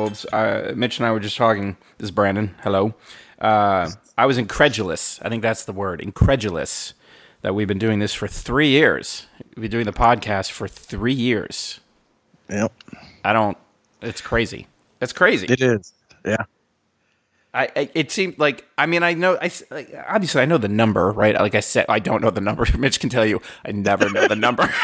91 divided by werewolves. Uh, Mitch and I were just talking. This is Brandon. Hello. Uh, I was incredulous. I think that's the word. Incredulous that we've been doing this for three years. We've been doing the podcast for three years. Yep. I don't. It's crazy. It's crazy. It is. Yeah. I, I, it seemed like I mean I know I like, obviously I know the number right like I said I don't know the number Mitch can tell you I never know the number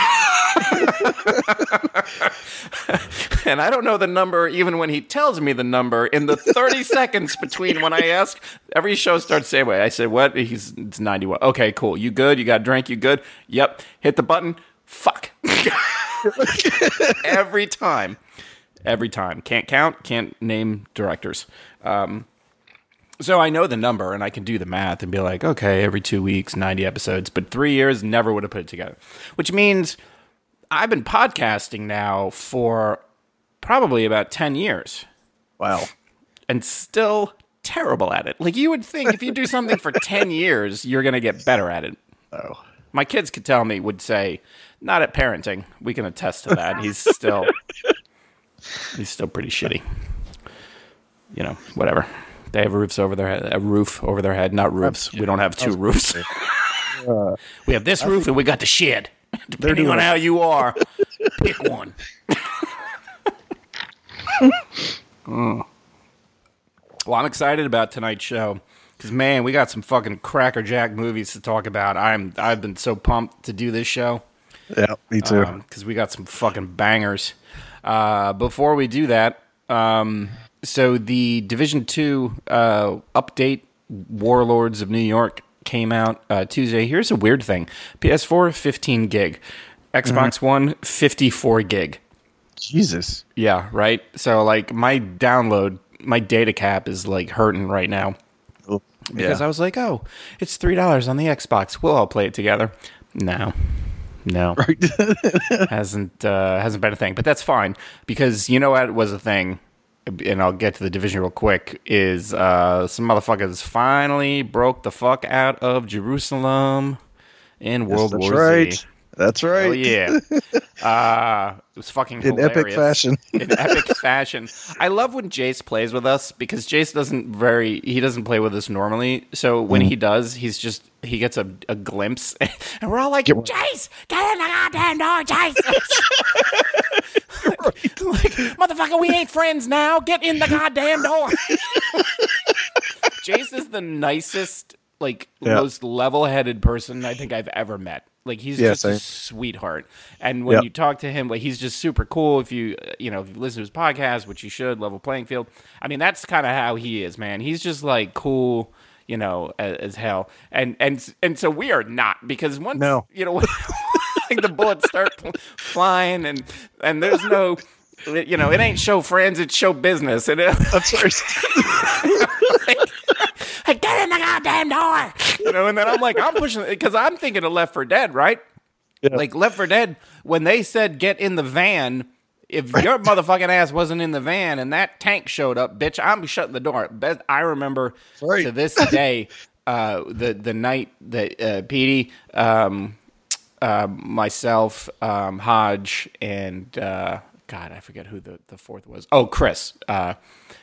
and I don't know the number even when he tells me the number in the 30 seconds between when I ask. Every show starts the same way. I say what? He's it's 91 okay cool. You good? You got a drink? You good? Yep. Hit the button. Fuck. Every time. Every time. Can't count. Can't name directors. Um so I know the number and I can do the math and be like, okay, every two weeks, 90 episodes, but three years, never would have put it together. Which means I've been podcasting now for probably about 10 years Wow. and still terrible at it. Like you would think if you do something for 10 years, you're going to get better at it. Oh. My kids could tell me, would say, not at parenting. We can attest to that. He's still, he's still pretty shitty. You know, whatever. They have roofs over their head, a roof over their head, not roofs. We don't have two roofs. we have this roof and we got the shed. Depending on doing- how you are, pick one. Mm. Well, I'm excited about tonight's show because man, we got some fucking crackerjack movies to talk about. I'm I've been so pumped to do this show Yeah, me too. because we got some fucking bangers. Uh, before we do that, um, so the Division Two uh, update, Warlords of New York, came out uh, Tuesday. Here's a weird thing: PS4 15 gig, Xbox One 54 gig. Jesus. Yeah, right. So like my download, my data cap is like hurting right now Oh, because yeah. I was like, oh, it's three dollars on the Xbox. We'll all play it together. No, no, Right. hasn't uh, hasn't been a thing, but that's fine because you know what It was a thing, and I'll get to the division real quick. Is uh, some motherfuckers finally broke the fuck out of Jerusalem in World War II. That's War right. Z. That's right. Oh yeah, uh, it was fucking In epic fashion. in epic fashion. I love when Jace plays with us because Jace doesn't very he doesn't play with us normally. So when Mm. he does, he's just he gets a, a glimpse, and we're all like, Get- Jace, get in the goddamn door, Jace. Like, like, motherfucker, we ain't friends now. Get in the goddamn door. Jace is the nicest, like Yeah. most level-headed person I think I've ever met. Like he's Yeah, just a sweetheart. And when Yep. you talk to him, like he's just super cool. If you you know if you listen to his podcast, which you should, Level Playing Field. I mean, that's kind of how he is, man. He's just like cool, you know, as, as hell. And and and so we are not because once No. you know like the bullets start flying and and there's no. You know, it ain't show friends; it's show business. And it, That's right. hey, get in the goddamn door. You know, and then I'm like, I'm pushing because I'm thinking of Left 4 Dead, right? Yeah. Like Left 4 Dead, when they said get in the van, if your motherfucking ass wasn't in the van and that tank showed up, bitch, I'm shutting the door. I remember Right. to this day, uh, the the night that uh, Petey, um, uh, myself, um, Hodge, and uh, God, I forget who the, the fourth was. Oh, Chris, uh,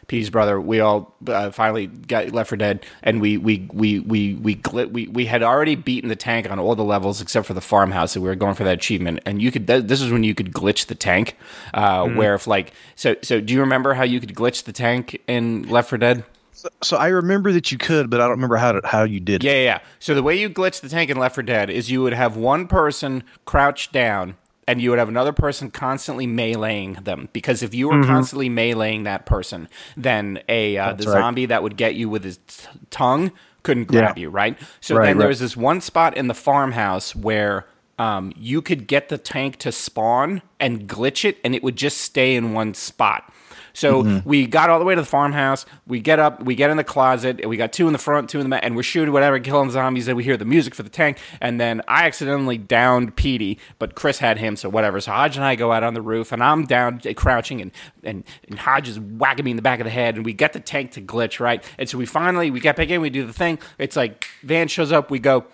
Petey's brother. We all uh, finally got Left 4 Dead, and we we we we we, glit, we we had already beaten the tank on all the levels except for the farmhouse, and we were going for that achievement. And you could th- this is when you could glitch the tank, uh, where if like so so. Do you remember how you could glitch the tank in Left 4 Dead? So, so I remember that you could, but I don't remember how to, how you did it. Yeah, yeah, yeah. So the way you glitch the tank in Left 4 Dead is you would have one person crouched down and you would have another person constantly meleeing them because if you were constantly meleeing that person, then a uh, the Mm-hmm. right. zombie that would get you with his t- tongue couldn't grab Yeah. you, right? So Right, then right. was this one spot in the farmhouse where um, you could get the tank to spawn and glitch it, and it would just stay in one spot. So Mm-hmm. we got all the way to the farmhouse. We get up, we get in the closet, and we got two in the front, two in the back, and we're shooting whatever, killing zombies. And we hear the music for the tank, and then I accidentally downed Petey, but Chris had him, so whatever. So Hodge and I go out on the roof, and I'm down uh, crouching, and and and Hodge is whacking me in the back of the head, and we get the tank to glitch right. And so we finally we get back in, we do the thing. It's like van shows up, we go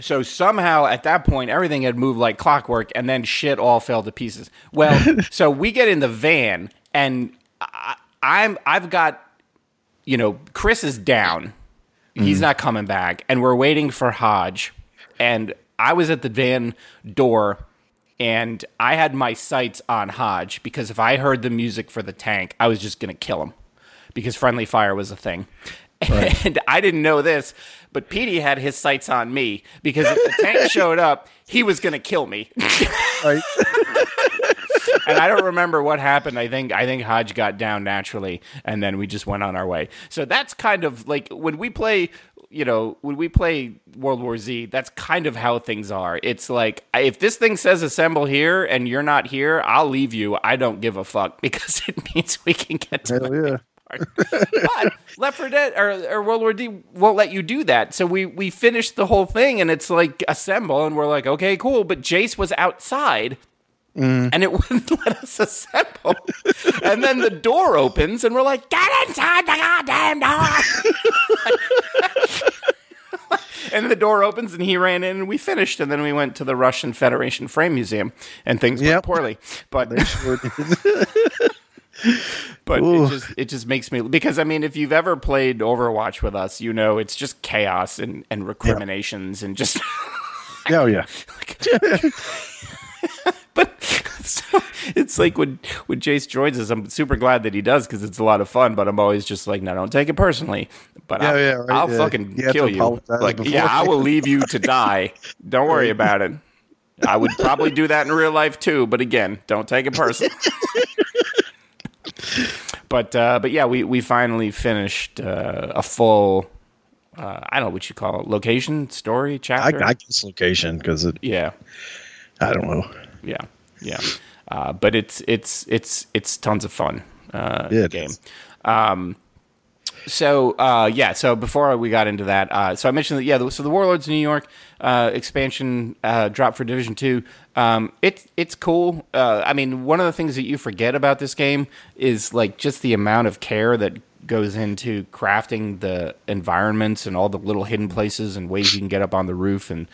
So somehow at that point, everything had moved like clockwork, and then shit all fell to pieces. Well, so we get in the van, and I, I'm I've got, you know, Chris is down. He's mm-hmm. not coming back, and we're waiting for Hodge. And I was at the van door, and I had my sights on Hodge because if I heard the music for the tank, I was just gonna kill him because friendly fire was a thing. And I didn't know this, but Petey had his sights on me because if the tank showed up, he was going to kill me. Right. and I don't remember what happened. I think I think Hodge got down naturally, and then we just went on our way. So that's kind of like when we play. You know, when we play World War Z, that's kind of how things are. It's like if this thing says assemble here and you're not here, I'll leave you. I don't give a fuck because it means we can get to Hell yeah. but Left 4 Dead or, or World War Z won't let you do that. So we we finished the whole thing, and it's like assemble, and we're like, okay, cool. But Jace was outside. Mm. And it wouldn't let us assemble. and then the door opens, and we're like, get inside the goddamn door. and the door opens, and he ran in, and we finished. And then we went to the Russian Federation Frame Museum, and things went Yep. poorly. But Sure. but Ooh. it just it just makes me because I mean if you've ever played Overwatch with us, you know it's just chaos and and recriminations and just oh yeah. but so it's like when when Jace joins us, I'm super glad that he does because it's a lot of fun. But I'm always just like, no, don't take it personally. But Yeah, I'll, yeah, right, I'll yeah. fucking You kill you. Like, yeah, I will leave you to die. Don't worry about it. I would probably do that in real life too, but again, don't take it personally. But uh, but yeah, we we finally finished uh, a full. Uh, I don't know what you call it, location, story, chapter. I guess location because it. yeah, I don't know. yeah, yeah. Uh, but it's it's it's it's tons of fun. Uh, Yeah, game. Um, so uh, yeah, so before we got into that, uh, so I mentioned that yeah, the- so the Warlords of New York uh, expansion uh, drop for Division Two. Um, it's it's cool. Uh, I mean, one of the things that you forget about this game is like just the amount of care that goes into crafting the environments and all the little hidden places and ways you can get up on the roof and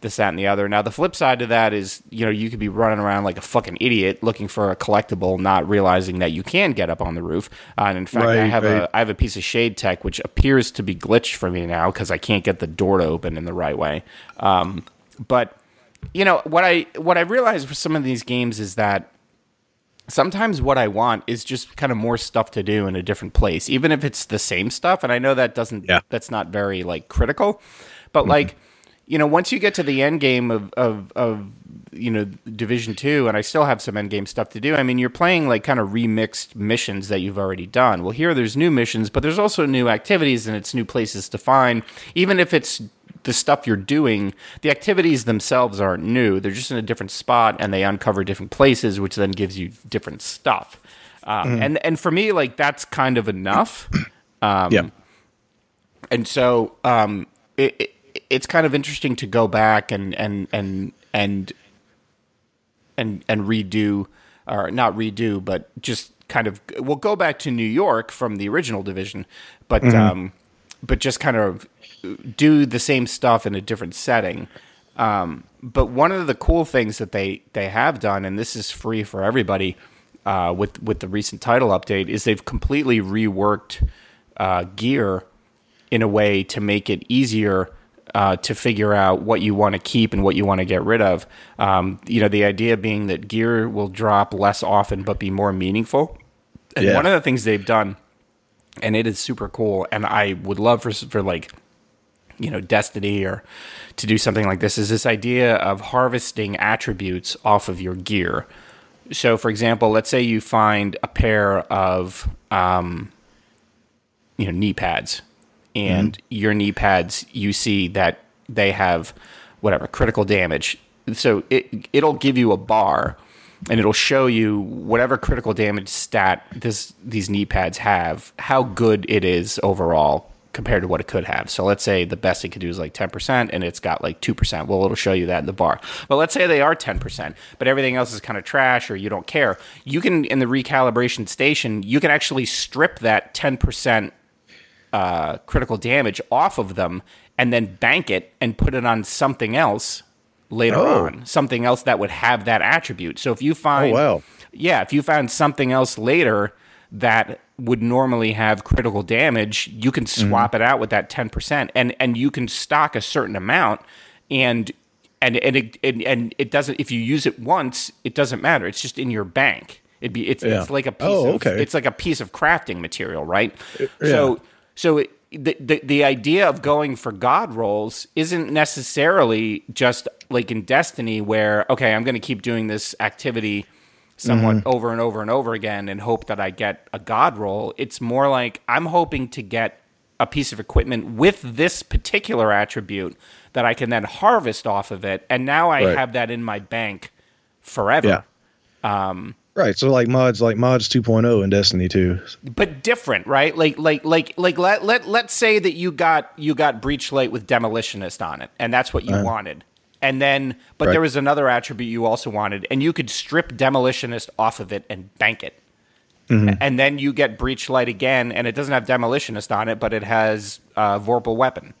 this, that, and the other. Now, the flip side to that is, you know, you could be running around like a fucking idiot looking for a collectible, not realizing that you can get up on the roof. Uh, and in fact, I have right. a I have a piece of shade tech which appears to be glitched for me now because I can't get the door to open in the right way. Um, but you know what I what I realized for some of these games is that sometimes what I want is just kind of more stuff to do in a different place, even if it's the same stuff. And I know that doesn't, Yeah. that's not very like critical, but mm-hmm. like, you know, once you get to the end game of, of, of, you know, Division Two, and I still have some end game stuff to do. I mean, you're playing like kind of remixed missions that you've already done. Well, here there's new missions, but there's also new activities and it's new places to find. Even if it's the stuff you're doing, the activities themselves aren't new. They're just in a different spot and they uncover different places, which then gives you different stuff. Um, And and for me, like that's kind of enough. Um, yeah. and so um, it, it it's kind of interesting to go back and and and and and and redo or not redo, but just kind of we'll go back to New York from the original division, but um, but just kind of do the same stuff in a different setting. Um, but one of the cool things that they they have done, and this is free for everybody uh, with with the recent title update, is they've completely reworked uh, gear in a way to make it easier uh, to figure out what you want to keep and what you want to get rid of. Um, you know, the idea being that gear will drop less often but be more meaningful. And Yeah. one of the things they've done, and it is super cool, and I would love for for like you know Destiny or to do something like this, is this idea of harvesting attributes off of your gear. So, for example, let's say you find a pair of um, you know knee pads and your knee pads you see that they have whatever critical damage. So it it'll give you a bar and it'll show you whatever critical damage stat this these knee pads have how good it is overall compared to what it could have so let's say the best it could do is like 10% and it's got like 2% well it'll show you that in the bar but let's say they are 10% but everything else is kind of trash or you don't care you can in the recalibration station you can actually strip that 10% uh, critical damage off of them and then bank it and put it on something else later Oh. on, something else that would have that attribute. So if you find, Oh, wow. yeah, if you found something else later that would normally have critical damage, you can Mm-hmm. swap it out with that ten percent, and and you can stock a certain amount, and and and it and, and it doesn't. If you use it once, it doesn't matter. It's just in your bank. It'd be it's Yeah. it's like a piece Oh, of okay. it's like a piece of crafting material, right? So so it, the, the the idea of going for god rolls isn't necessarily just like in Destiny, where okay, I'm going to keep doing this activity somewhat Mm-hmm. over and over and over again and hope that I get a god roll. It's more like I'm hoping to get a piece of equipment with this particular attribute that I can then harvest off of it, and now I Right. have that in my bank forever. Yeah. right. So like mods, like mods 2.0 in Destiny 2. but different, right? Like like like like let let let's say that you got you got breach light with demolitionist on it, and that's what you wanted. And then, but Right. there was another attribute you also wanted, and you could strip demolitionist off of it and bank it. And then you get breach light again, and it doesn't have demolitionist on it, but it has uh, vorpal weapon.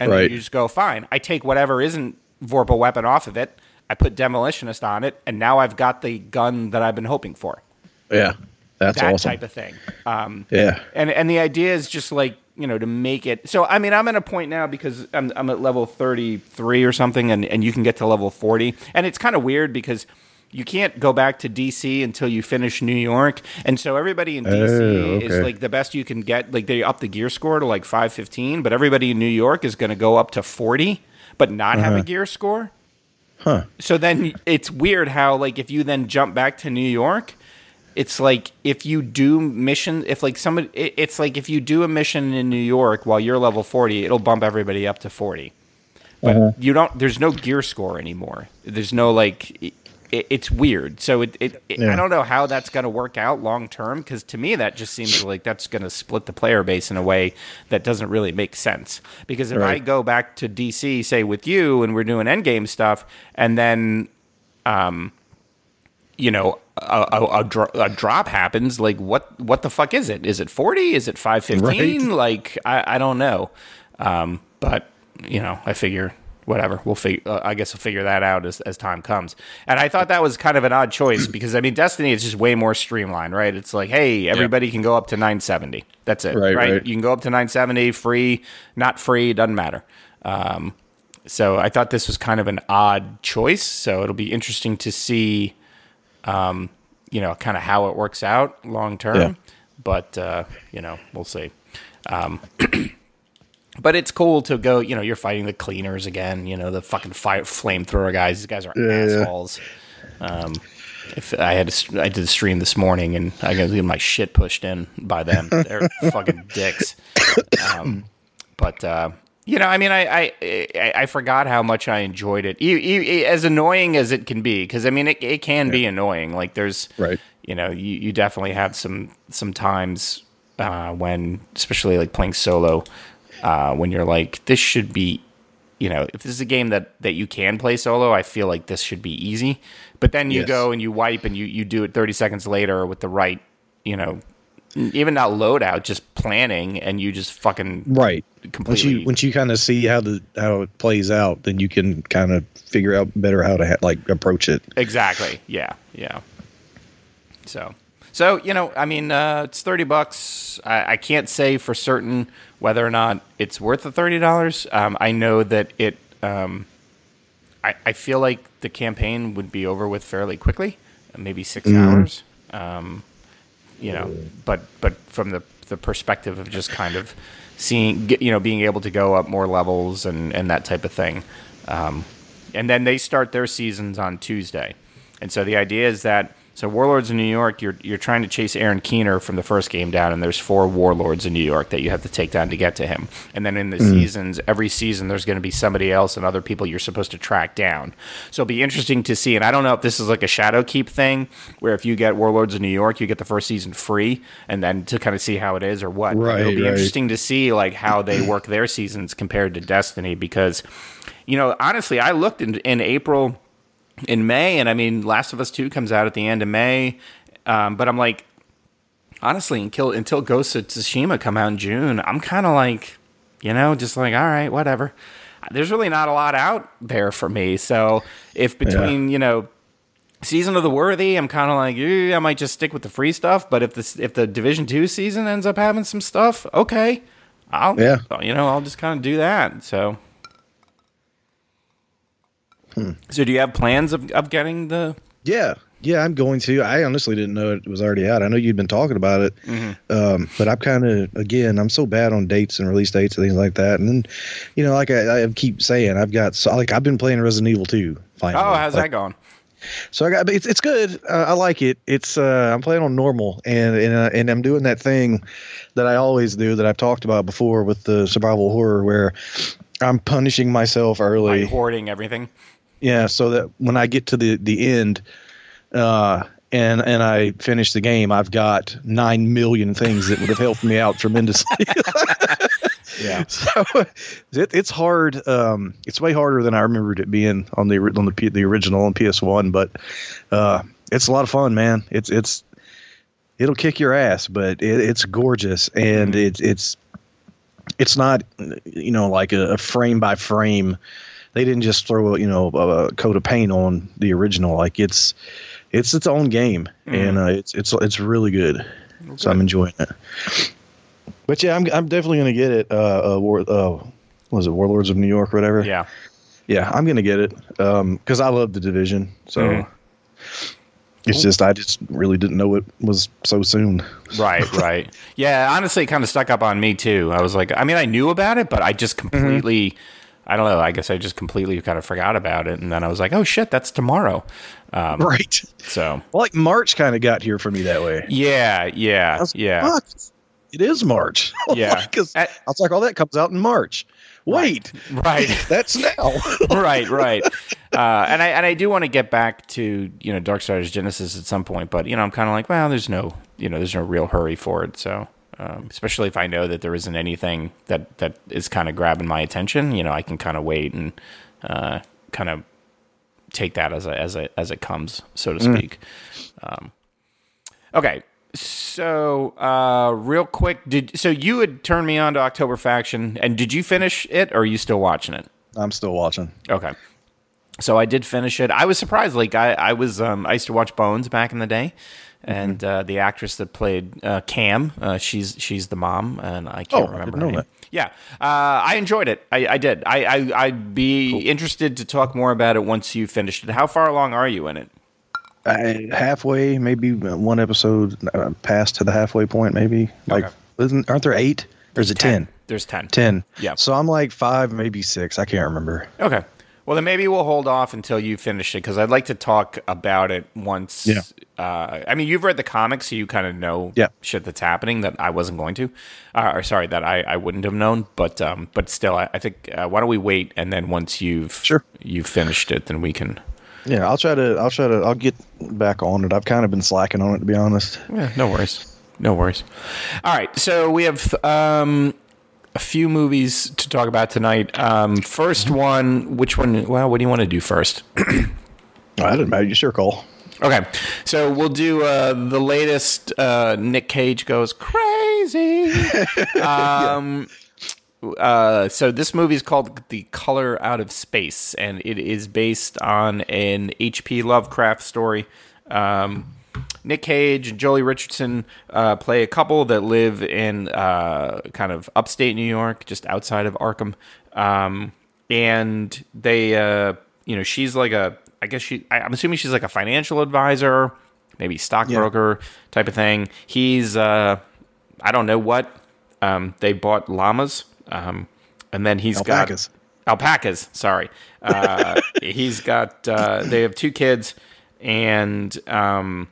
And then you just go, fine. I take whatever isn't vorpal weapon off of it. I put demolitionist on it, and now I've got the gun that I've been hoping for Yeah. That's that awesome. type of thing. Um, Yeah. and and the idea is just like you know to make it. So I mean, I'm at a point now because I'm I'm at level 33 or something, and and you can get to level 40, and it's kind of weird because. You can't go back to DC until you finish New York, and so everybody in DC Oh, is like the best you can get. Like they up the gear score to like 515, but everybody in New York is going to go up to 40, but not have a uh-huh. gear score Huh. so then it's weird how like if you then jump back to New York, it's like if you do mission if like somebody it's like if you do a mission in New York while you're level 40, it'll bump everybody up to 40. But you don't there's no gear score anymore. There's no like it, it's weird. So it, it, it- I don't know how that's going to work out long term because to me that just seems like that's going to split the player base in a way that doesn't really make sense. Because if I go back to DC, say with you, and we're doing endgame stuff, and then, um, you know, a, a, a, dro- a drop happens, like what what the fuck is it? Is it forty? Is it five fifteen? Like I, I don't know. Um, but you know, I figure whatever we'll figure. Uh, I guess we'll figure that out as as time comes. And I thought that was kind of an odd choice because I mean, Destiny is just way more streamlined, right? It's like, hey, everybody can go up to nine seventy. That's it, Right, right? right. You can go up to nine seventy, free, not free, doesn't matter. Um, so I thought this was kind of an odd choice. So it'll be interesting to see, um, you know, kind of how it works out long term. Yeah. But uh, you know, we'll see. Um, but it's cool to go. You know, you're fighting the cleaners again. You know, the fucking fire flamethrower guys. These guys are Yeah, yeah. assholes. Um, if I had to, I did a stream this morning and I got my shit pushed in by them. They're fucking dicks. Um, but uh, you know, I mean, I, I I I forgot how much I enjoyed it. E- e- as annoying as it can be, because I mean, it, it can be annoying. Like there's, Right. You know, you, you definitely have some some times uh, when, especially like playing solo, uh, when you're like, this should be, you know, if this is a game that that you can play solo, I feel like this should be easy. But then you Yes. go and you wipe and you you do it 30 seconds later with the right, you know. Even not loadout, just planning, and you just fucking Right. Once you once you kind of see how the how it plays out, then you can kind of figure out better how to ha- like approach it. Exactly. Yeah. Yeah. So, so you know, I mean, uh, it's thirty bucks. I, I can't say for certain whether or not it's worth the thirty dollars. Um, I know that it. Um, I, I feel like the campaign would be over with fairly quickly, maybe 6 hours. Um, you know, but but from the the perspective of just kind of seeing, you know, being able to go up more levels and and that type of thing. Um, and then they start their seasons on Tuesday. And so the idea is that so Warlords in New York, you're you're trying to chase Aaron Keener from the first game down, and there's four Warlords in New York that you have to take down to get to him. And then in the mm. seasons, every season there's going to be somebody else and other people you're supposed to track down. So it'll be interesting to see. And I don't know if this is like a Shadowkeep thing, where if you get Warlords in New York, you get the first season free, and then to kind of see how it is or what. Right, It'll be right. interesting to see like how they work their seasons compared to Destiny because you know honestly I looked in, in April in May and I mean Last of Us 2 comes out at the end of May um, but I'm like honestly, until until Ghost of Tsushima come out in June, I'm kind of like, you know, just like, all right, whatever. There's really not a lot out there for me. So if between you know season of the worthy, I'm kind of like, eh, I might just stick with the free stuff. But if this if the Division Two season ends up having some stuff, okay, I'll Yeah. you know I'll just kind of do that. So. So do you have plans of, of getting the Yeah, yeah, I'm going to. I honestly didn't know it was already out. I know you'd been talking about it, um, but I'm kind of again, I'm so bad on dates and release dates and things like that. And then, you know, like I, I keep saying, I've got so like I've been playing Resident Evil 2. Finally, Oh, how's Like, that going? So I got it's it's good. Uh, I like it. It's uh, I'm playing on normal and and uh, and I'm doing that thing that I always do that I've talked about before with the survival horror where I'm punishing myself early. Like hoarding everything. Yeah, so that when I get to the the end, uh, and and I finish the game, I've got nine million things that would have helped me out tremendously. Yeah. so it, it's hard. Um, it's way harder than I remembered it being on the on the P- the original on PS One, but uh, it's a lot of fun, man. It's it's it'll kick your ass, but it, it's gorgeous and it's it's it's not you know like a, a frame by frame. They didn't just throw a, you know a, a coat of paint on the original. Like it's it's its own game, and uh, it's it's it's really good. So I'm enjoying it. But yeah, I'm I'm definitely gonna get it. Uh, uh, War, uh was it Warlords of New York or whatever? Yeah. yeah, I'm gonna get it. Um, because I love the division. So Mhm. it's just I just really didn't know it was so soon. Right, right. Yeah, honestly, it kind of stuck up on me too. I was like, I mean, I knew about it, but I just completely, I don't know. I guess I just completely kind of forgot about it, and then I was like, oh shit, that's tomorrow. Um, Right. so Well, like March kind of got here for me that way. yeah, yeah, was yeah, "Fuck, it is March. Yeah. Because I was like, all that comes out in March. Wait, right. that's now. right, right. Uh, and I and I do want to get back to you know Darksiders Genesis at some point, but you know I'm kind of like, well, there's no you know there's no real hurry for it. So um, especially if I know that there isn't anything that that is kind of grabbing my attention, you know, I can kind of wait and uh, kind of take that as a as a as it comes, so to speak. Um, okay. So, uh, real quick, did so you had turned me on to October Faction, and did you finish it, or are you still watching it? I'm still watching. Okay. So I did finish it. I was surprised. Like I, I was, um, I used to watch Bones back in the day, and Mm-hmm. uh, the actress that played uh, Cam, uh, she's she's the mom, and I can't Oh, I remember didn't her name. that. Yeah, uh, I enjoyed it. I, I did. I, I I'd be interested to talk more about it once you finished it. How far along are you in it? I, halfway, maybe one episode uh, past to the halfway point, maybe. Like, Okay. isn't aren't there eight or is it ten? There's ten. Ten. Yeah. So I'm like five, maybe six. I can't remember. Okay. Well, then maybe we'll hold off until you finish it because I'd like to talk about it once. Yeah. Uh, I mean, you've read the comics, so you kind of know Yeah. shit that's happening that I wasn't going to, uh, or sorry, that I, I wouldn't have known. But um, but still, I, I think uh, why don't we wait and then once you've Sure. you've finished it, then we can. Yeah, I'll try to. I'll try to. I'll get back on it. I've kind of been slacking on it to be honest. Yeah, no worries. No worries. All right, so we have um, a few movies to talk about tonight. Um, first one, which one? Well, what do you want to do first? I didn't matter. You sure, Cole. Okay, so we'll do uh, the latest. Uh, Nick Cage goes crazy. um, uh, so this movie is called The Color Out of Space, and it is based on an H.P. Lovecraft story. Um, Nick Cage and Joely Richardson uh, play a couple that live in uh, kind of upstate New York, just outside of Arkham. Um, and they, uh, you know, she's like a, I guess she, I, I'm assuming she's like a financial advisor, maybe stockbroker type of thing. He's, uh, I don't know what. Um, they bought llamas, um, and then he's Alpacas. got alpacas. Sorry, uh, he's got. Uh, they have two kids, and um,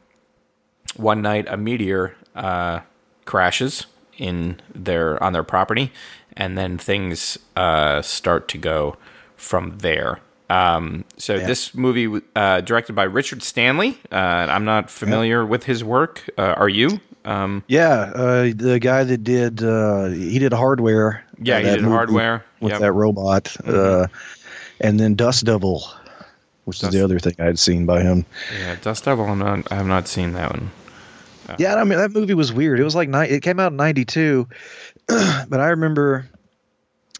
one night a meteor uh, crashes in their on their property, and then things uh, start to go from there. Um, so this movie, uh, directed by Richard Stanley, uh, I'm not familiar with his work. Uh, are you? Um, Yeah, uh, the guy that did uh, he did hardware. Yeah, he did Hardware. with Yep. that robot, uh, and then Dust Devil, which Dust- is the other thing I had seen by him. yeah, Dust Devil. I'm not. I have not seen that one. yeah, I mean that movie was weird. It was like ni- it came out in '92, but I remember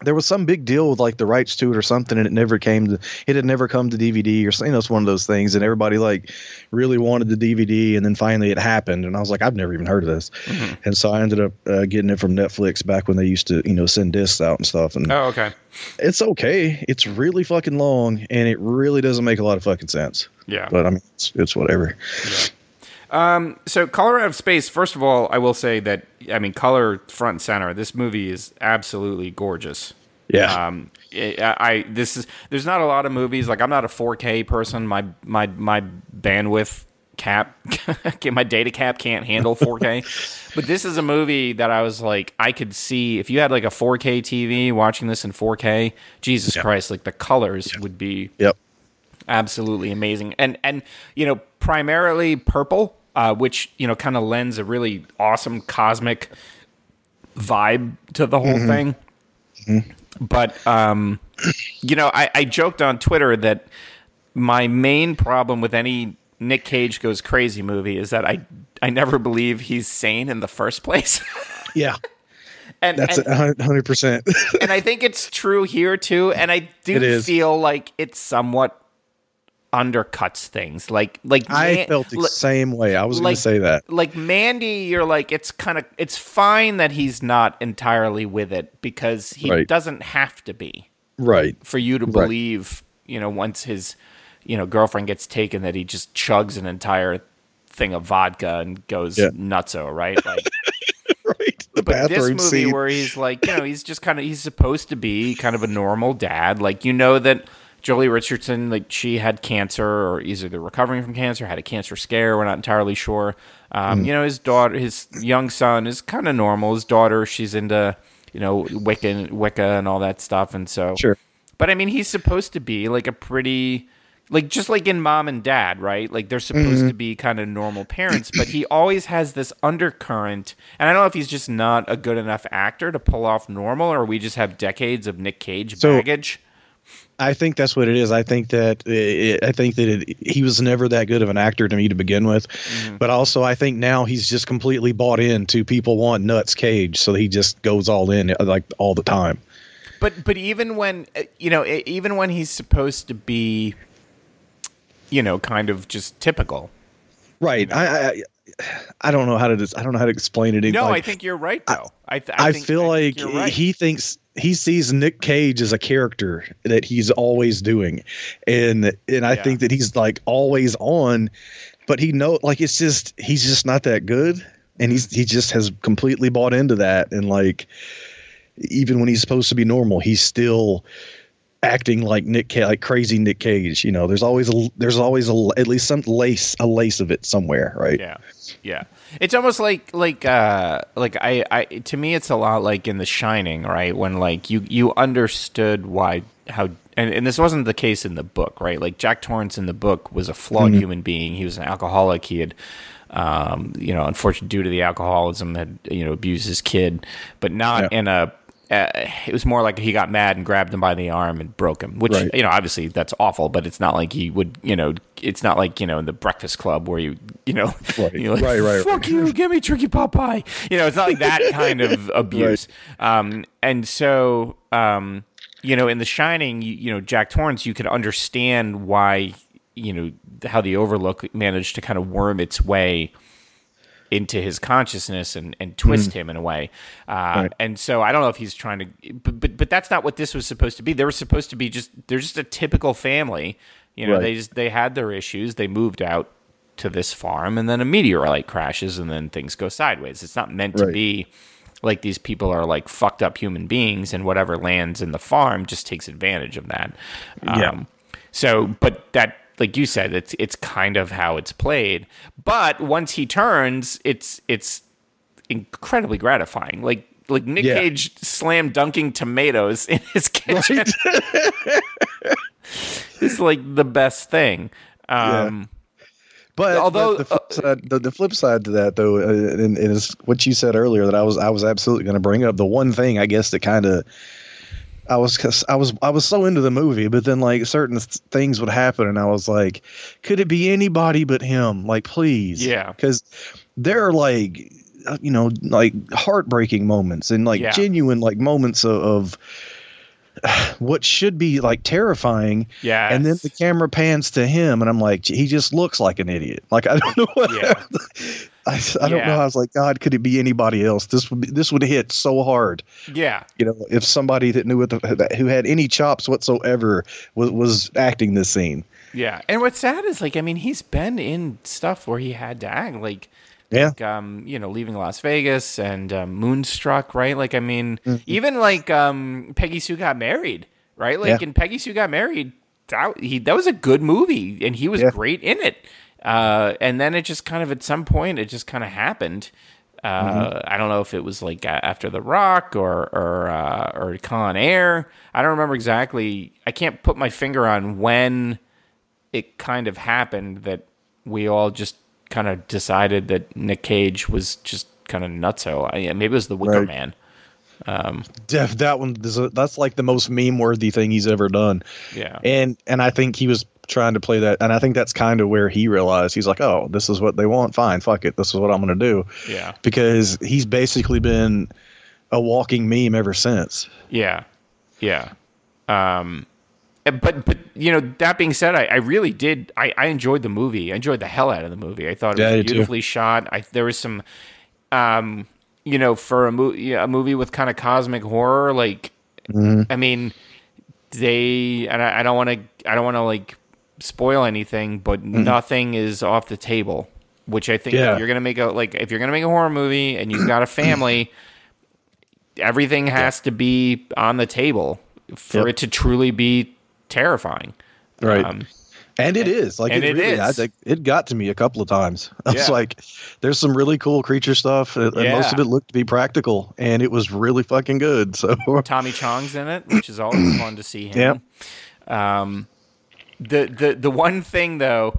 there was some big deal with like the rights to it or something, and it never came to. It had never come to DVD or something. You know, it's one of those things, and everybody like really wanted the DVD, and then finally it happened, and I was like, I've never even heard of this, Mm-hmm. and so I ended up uh, getting it from Netflix back when they used to you know send discs out and stuff, and Oh, okay. it's okay. It's really fucking long, and it really doesn't make a lot of fucking sense. Yeah. But I mean, it's, it's whatever. Um, so Color Out of Space, first of all, I will say that I mean color front and center. This movie is absolutely gorgeous. Yeah. Um, I, I this is there's not a lot of movies like I'm not a 4K person. My my my bandwidth cap, my data cap can't handle 4K. but this is a movie that I was like, I could see if you had like a 4K TV watching this in 4K. Jesus Christ, like the colors would be yep. absolutely amazing and and you know primarily purple uh, which you know kind of lends a really awesome cosmic vibe to the whole thing but um you know I, I joked on twitter that my main problem with any nick cage goes crazy movie is that i i never believe he's sane in the first place Yeah. and That's a hundred percent. and I think it's true here too. And I do feel like it's somewhat undercuts things. Like like I Man- felt the li- same way. I was gonna say that. Like Mandy, you're like it's kind of it's fine that he's not entirely with it because he Right. doesn't have to be Right. for you to Right. believe. You know, once his you know girlfriend gets taken, that he just chugs an entire thing of vodka and goes Yeah. nutso, right? Like. Right. The But this movie scene. where he's like, you know, he's just kind of he's supposed to be kind of a normal dad. Like you know that Joely Richardson, like she had cancer or either recovering from cancer, had a cancer scare. We're not entirely sure. Um, Hmm. You know, his daughter, his young son is kind of normal. His daughter, she's into you know Wicca, Wicca, and all that stuff, and so Sure. But I mean, he's supposed to be like a pretty. Like just like in mom and dad, right? Like they're supposed Mm-hmm. to be kind of normal parents, but he always has this undercurrent. And I don't know if he's just not a good enough actor to pull off normal, or we just have decades of Nick Cage So- baggage. I think that's what it is. I think that it, I think that it, he was never that good of an actor to me to begin with, Mm-hmm. but also I think now he's just completely bought into people want nuts Cage, so he just goes all in uh, like all the time. But but even when uh, you know, even when he's supposed to be, you know, kind of just typical. Right. I I, I don't know how to dis- I don't know how to explain it. No, Like, I think you're right though. I th- I, think- feel I like think right. he thinks he sees Nick Cage as a character that he's always doing, and and I Yeah. think that he's like always on, but he know like it's just he's just not that good, and he's he just has completely bought into that, and like even when he's supposed to be normal, he's still acting like Nick Ca- like crazy Nick Cage. You know, there's always a there's always a at least some lace a lace of it somewhere, right? Yeah, yeah. It's almost like like uh like I I to me it's a lot like in The Shining, right? When like you you understood why how and, and this wasn't the case in the book, right? Like Jack Torrance in the book was a flawed human being. He was an alcoholic. He had um, you know, unfortunately, due to the alcoholism, had you know abused his kid, but not Yeah. in a. Uh, it was more like he got mad and grabbed him by the arm and broke him, which Right. you know obviously that's awful. But it's not like he would, you know, it's not like you know in the Breakfast Club where you, you know, Right. you're like, Right, right, fuck right. you, give me Tricky Popeye. You know, it's not like that kind of abuse. Um, and so, um, you know, in The Shining, you, you know, Jack Torrance, you could understand why, you know, how the Overlook managed to kind of worm its way into his consciousness and, and twist him in a way. Uh, Mm. Right. And so I don't know if he's trying to, but, but but that's not what this was supposed to be. They were supposed to be just they're just a typical family. You know, Right. they just they had their issues. They moved out to this farm, and then a meteorite crashes, and then things go sideways. It's not meant to be like these people are like fucked up human beings, and whatever lands in the farm just takes advantage of that. Yeah. Um, so, but that, like you said, it's it's kind of how it's played. But once he turns, it's it's incredibly gratifying. Like like Nick Yeah. Cage slam dunking tomatoes in his kitchen. it's like the best thing. Um, But Although, but the, flip side, the, the flip side to that though, uh, and, and is what you said earlier that I was I was absolutely going to bring up. The one thing I guess that kind of I was I was I was so into the movie, but then like certain th- things would happen, and I was like, could it be anybody but him? Like, please, Yeah. Because there are like uh, you know like heartbreaking moments and like Yeah. genuine like moments of, of what should be like terrifying Yeah. and then the camera pans to him and i'm like he just looks like an idiot like i don't know what Yeah. I, I don't Yeah. know i was like god could it be anybody else this would be, this would hit so hard yeah. you know if somebody that knew what the, who had any chops whatsoever was was acting this scene Yeah. And what's sad is like I mean he's been in stuff where he had to act like yeah like, um, you know, leaving Las Vegas and um, Moonstruck, right? Like, I mean, Mm-hmm. even like um, Peggy Sue got married, right? Like, Yeah. in Peggy Sue got married, that he that was a good movie, and he was Yeah. great in it. Uh, and then it just kind of at some point it just kind of happened. Uh, Mm-hmm. I don't know if it was like after The Rock or or uh, or Con Air. I don't remember exactly. I can't put my finger on when it kind of happened that we all just kind of decided that Nick Cage was just kind of nutso. I, maybe it was the Wicker Right. Man. Def, that one that's like the most meme worthy thing he's ever done Yeah. and and i think he was trying to play that and i think that's kind of where he realized he's like oh this is what they want fine fuck it this is what i'm going to do Yeah. because he's basically been a walking meme ever since Yeah. Yeah. Um, but but you know that being said, I, I really did. I, I enjoyed the movie. I enjoyed the hell out of the movie. I thought it Yeah, was too. beautifully shot. I there was some, um, you know, for a movie a movie with kind of cosmic horror. Like, Mm-hmm. I mean, they and I, I don't want to I don't want to like spoil anything, but nothing is off the table. Which I think Mm-hmm. Yeah. you're gonna make a like if you're gonna make a horror movie and you've got a family, everything has to be on the table for Yep. it to truly be terrifying. right Um, and it is like it, it really, I is. think it got to me a couple of times i was Yeah. like there's some really cool creature stuff and and most of it looked to be practical and it was really fucking good so Tommy Chong's in it, which is always fun to see him. Um, the the the one thing though,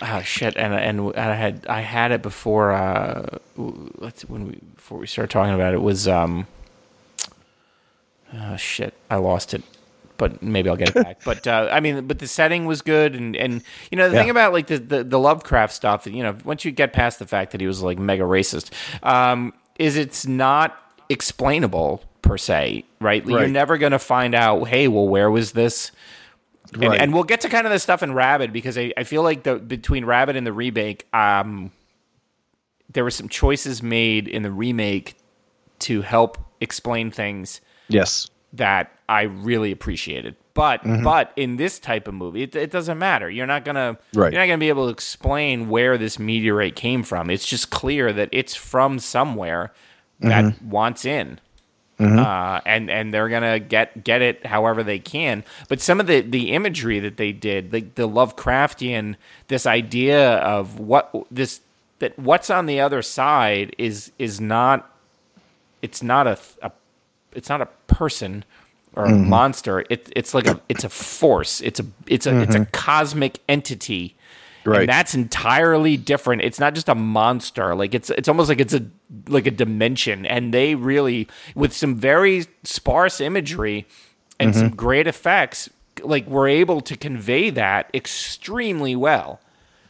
oh shit, and and I had I had it before. Uh, let's when we before we started talking about it was um, oh shit, I lost it. But maybe I'll get it back. but uh, I mean, but the setting was good, and and you know the thing about like the, the the Lovecraft stuff, you know, once you get past the fact that he was like mega racist, um, is it's not explainable per se, right? You're never going to find out. Hey, well, where was this? And, and we'll get to kind of the stuff in Rabid because I, I feel like the between Rabid and the remake, um, there were some choices made in the remake to help explain things yes that I really appreciated. But Mm-hmm. but in this type of movie, it, it doesn't matter. You're not gonna Right. you're not gonna be able to explain where this meteorite came from. It's just clear that it's from somewhere that Mm-hmm. wants in. Uh, and and they're gonna get get it however they can. But some of the the imagery that they did, like the Lovecraftian, this idea of what this that what's on the other side is is not it's not a, a it's not a person or a Mm-hmm. monster. It, it's like a it's a force. It's a it's a it's a cosmic entity. Mm-hmm. Right. And that's entirely different. It's not just a monster. Like it's it's almost like it's a like a dimension. And they really with some very sparse imagery and Mm-hmm. some great effects, like were able to convey that extremely well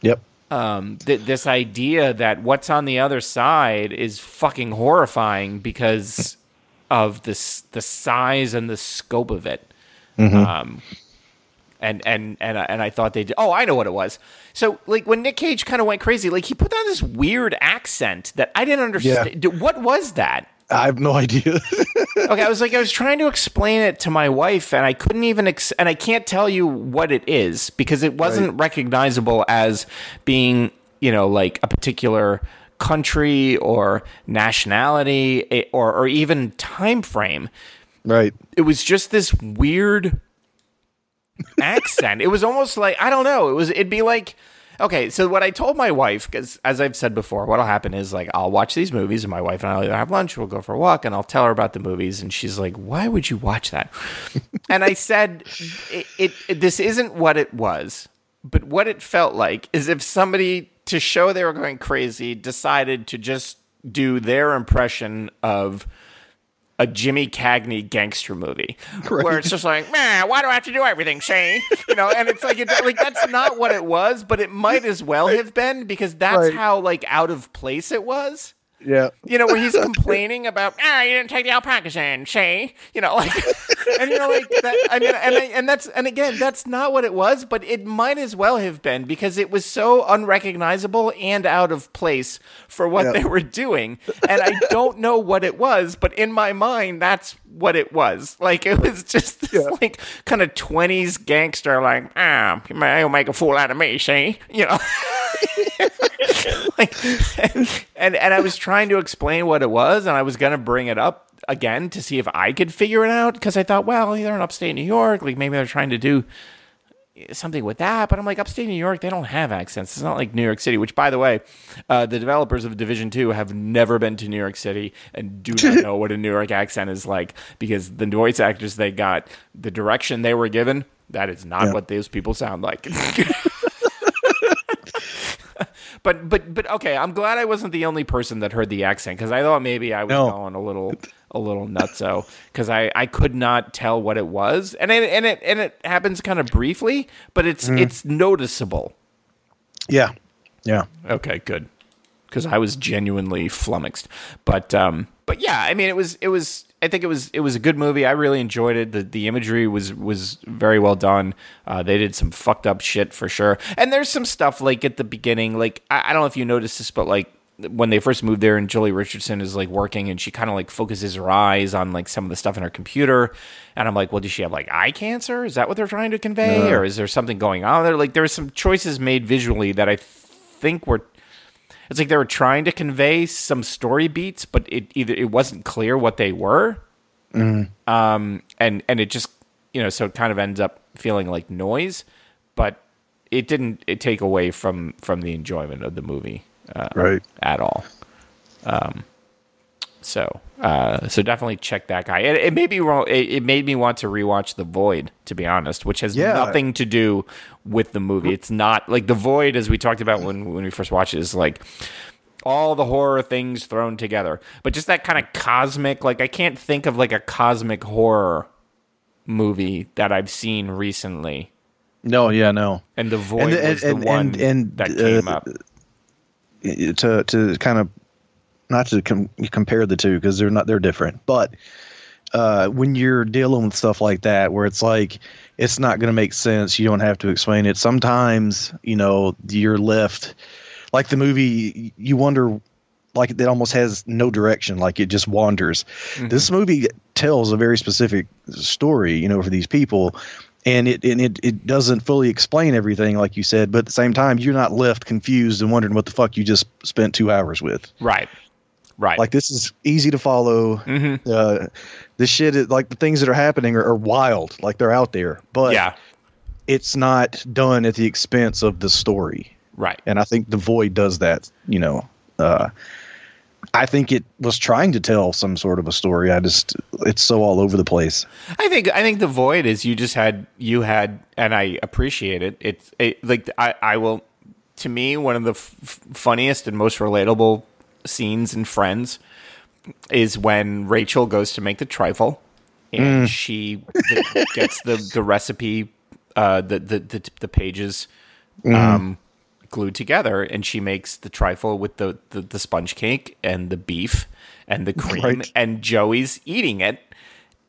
yep um, th- this idea that what's on the other side is fucking horrifying because of this the size and the scope of it. Um, and and and I- and I thought they did. Oh, I know what it was. So like when Nick Cage kind of went crazy, like he put on this weird accent that I didn't understand. Dude, What was that? i have no idea okay, I was like, I was trying to explain it to my wife, and I couldn't even, ex- and I can't tell you what it is because it wasn't recognizable as being, you know, like a particular country or nationality eh, or or even time frame. right It was just this weird accent. It was almost like I don't know. It was. It'd be like. Okay, so what I told my wife, because as I've said before, what'll happen is like I'll watch these movies, and my wife and I'll either have lunch, we'll go for a walk, and I'll tell her about the movies, and she's like, "Why would you watch that?" and I said, it, it, it- "This isn't what it was, but what it felt like is if somebody to show they were going crazy decided to just do their impression of a Jimmy Cagney gangster movie Right. where it's just like, man, why do I have to do everything, Shane? You know, and it's like, it, like that's not what it was, but it might as well have been because that's Right. how like out of place it was. Yeah. You know, where he's complaining about, ah, you didn't take the alpacas in, Shay. You know, like, and you know, like that. I mean, and I, and that's and again, that's not what it was, but it might as well have been because it was so unrecognizable and out of place for what Yeah. they were doing, and I don't know what it was, but in my mind, that's what it was. Like it was just this, Yeah. like kind of twenties gangster, like, ah, you'll make a fool out of me, Shay. You know. like, and and I was trying to explain what it was, and I was gonna bring it up again to see if I could figure it out because I thought, well, they're in upstate New York, like maybe they're trying to do something with that. But I'm like, upstate New York, they don't have accents. It's not like New York City. Which, by the way, uh, the developers of Division Two have never been to New York City and do not know what a New York accent is like because the voice actors they got, the direction they were given, that is not Yeah. what those people sound like. but but but okay, I'm glad I wasn't the only person that heard the accent because I thought maybe I was No. going a little a little nutso because I I could not tell what it was and it and it and it happens kind of briefly, but it's it's noticeable. Yeah. Yeah. Okay, good. Because I was genuinely flummoxed, but um, but yeah, I mean, it was it was. I think it was it was a good movie. I really enjoyed it. The the imagery was was very well done. Uh, they did some fucked up shit for sure. And there's some stuff like at the beginning, like I, I don't know if you noticed this, but like when they first moved there and Joely Richardson is like working and she kind of like focuses her eyes on like some of the stuff in her computer. And I'm like, well, does she have like eye cancer? Is that what they're trying to convey? Or is there something going on there? Like there were some choices made visually that I think were it's like they were trying to convey some story beats, but it either it wasn't clear what they were. Um and and it just you know, so it kind of ends up feeling like noise, but it didn't it take away from from the enjoyment of the movie uh, Right. at all. Um, so uh, so definitely check that guy. It, it made me wrong. It, it made me want to rewatch The Void, to be honest, which has Yeah. nothing to do with the movie. It's not like The Void, as we talked about when when we first watched it, is like all the horror things thrown together, but just that kind of cosmic. Like I can't think of like a cosmic horror movie that I've seen recently. No, yeah, no. And The Void And- was the and- one and- and, that came uh, up. to to kind of not to com- compare the two because they're not they're different but uh, when you're dealing with stuff like that where it's like it's not going to make sense you don't have to explain it sometimes you know you're left like the movie you wonder like it almost has no direction like it just wanders. This movie tells a very specific story you know for these people and it and it, it doesn't fully explain everything like you said but at the same time you're not left confused and wondering what the fuck you just spent two hours with. Right. Right. like this is easy to follow uh this shit is like the things that are happening are, are wild like they're out there but yeah. it's not done at the expense of the story Right. and i think the void does that you know uh i think it was trying to tell some sort of a story i just it's so all over the place I think I think the void is you just had you had and I appreciate it. It's it, like I I will to me one of the f- funniest and most relatable scenes in Friends is when Rachel goes to make the trifle and she th- gets the the recipe uh the the the, the pages um glued together and she makes the trifle with the, the, the sponge cake and the beef and the cream Right. and Joey's eating it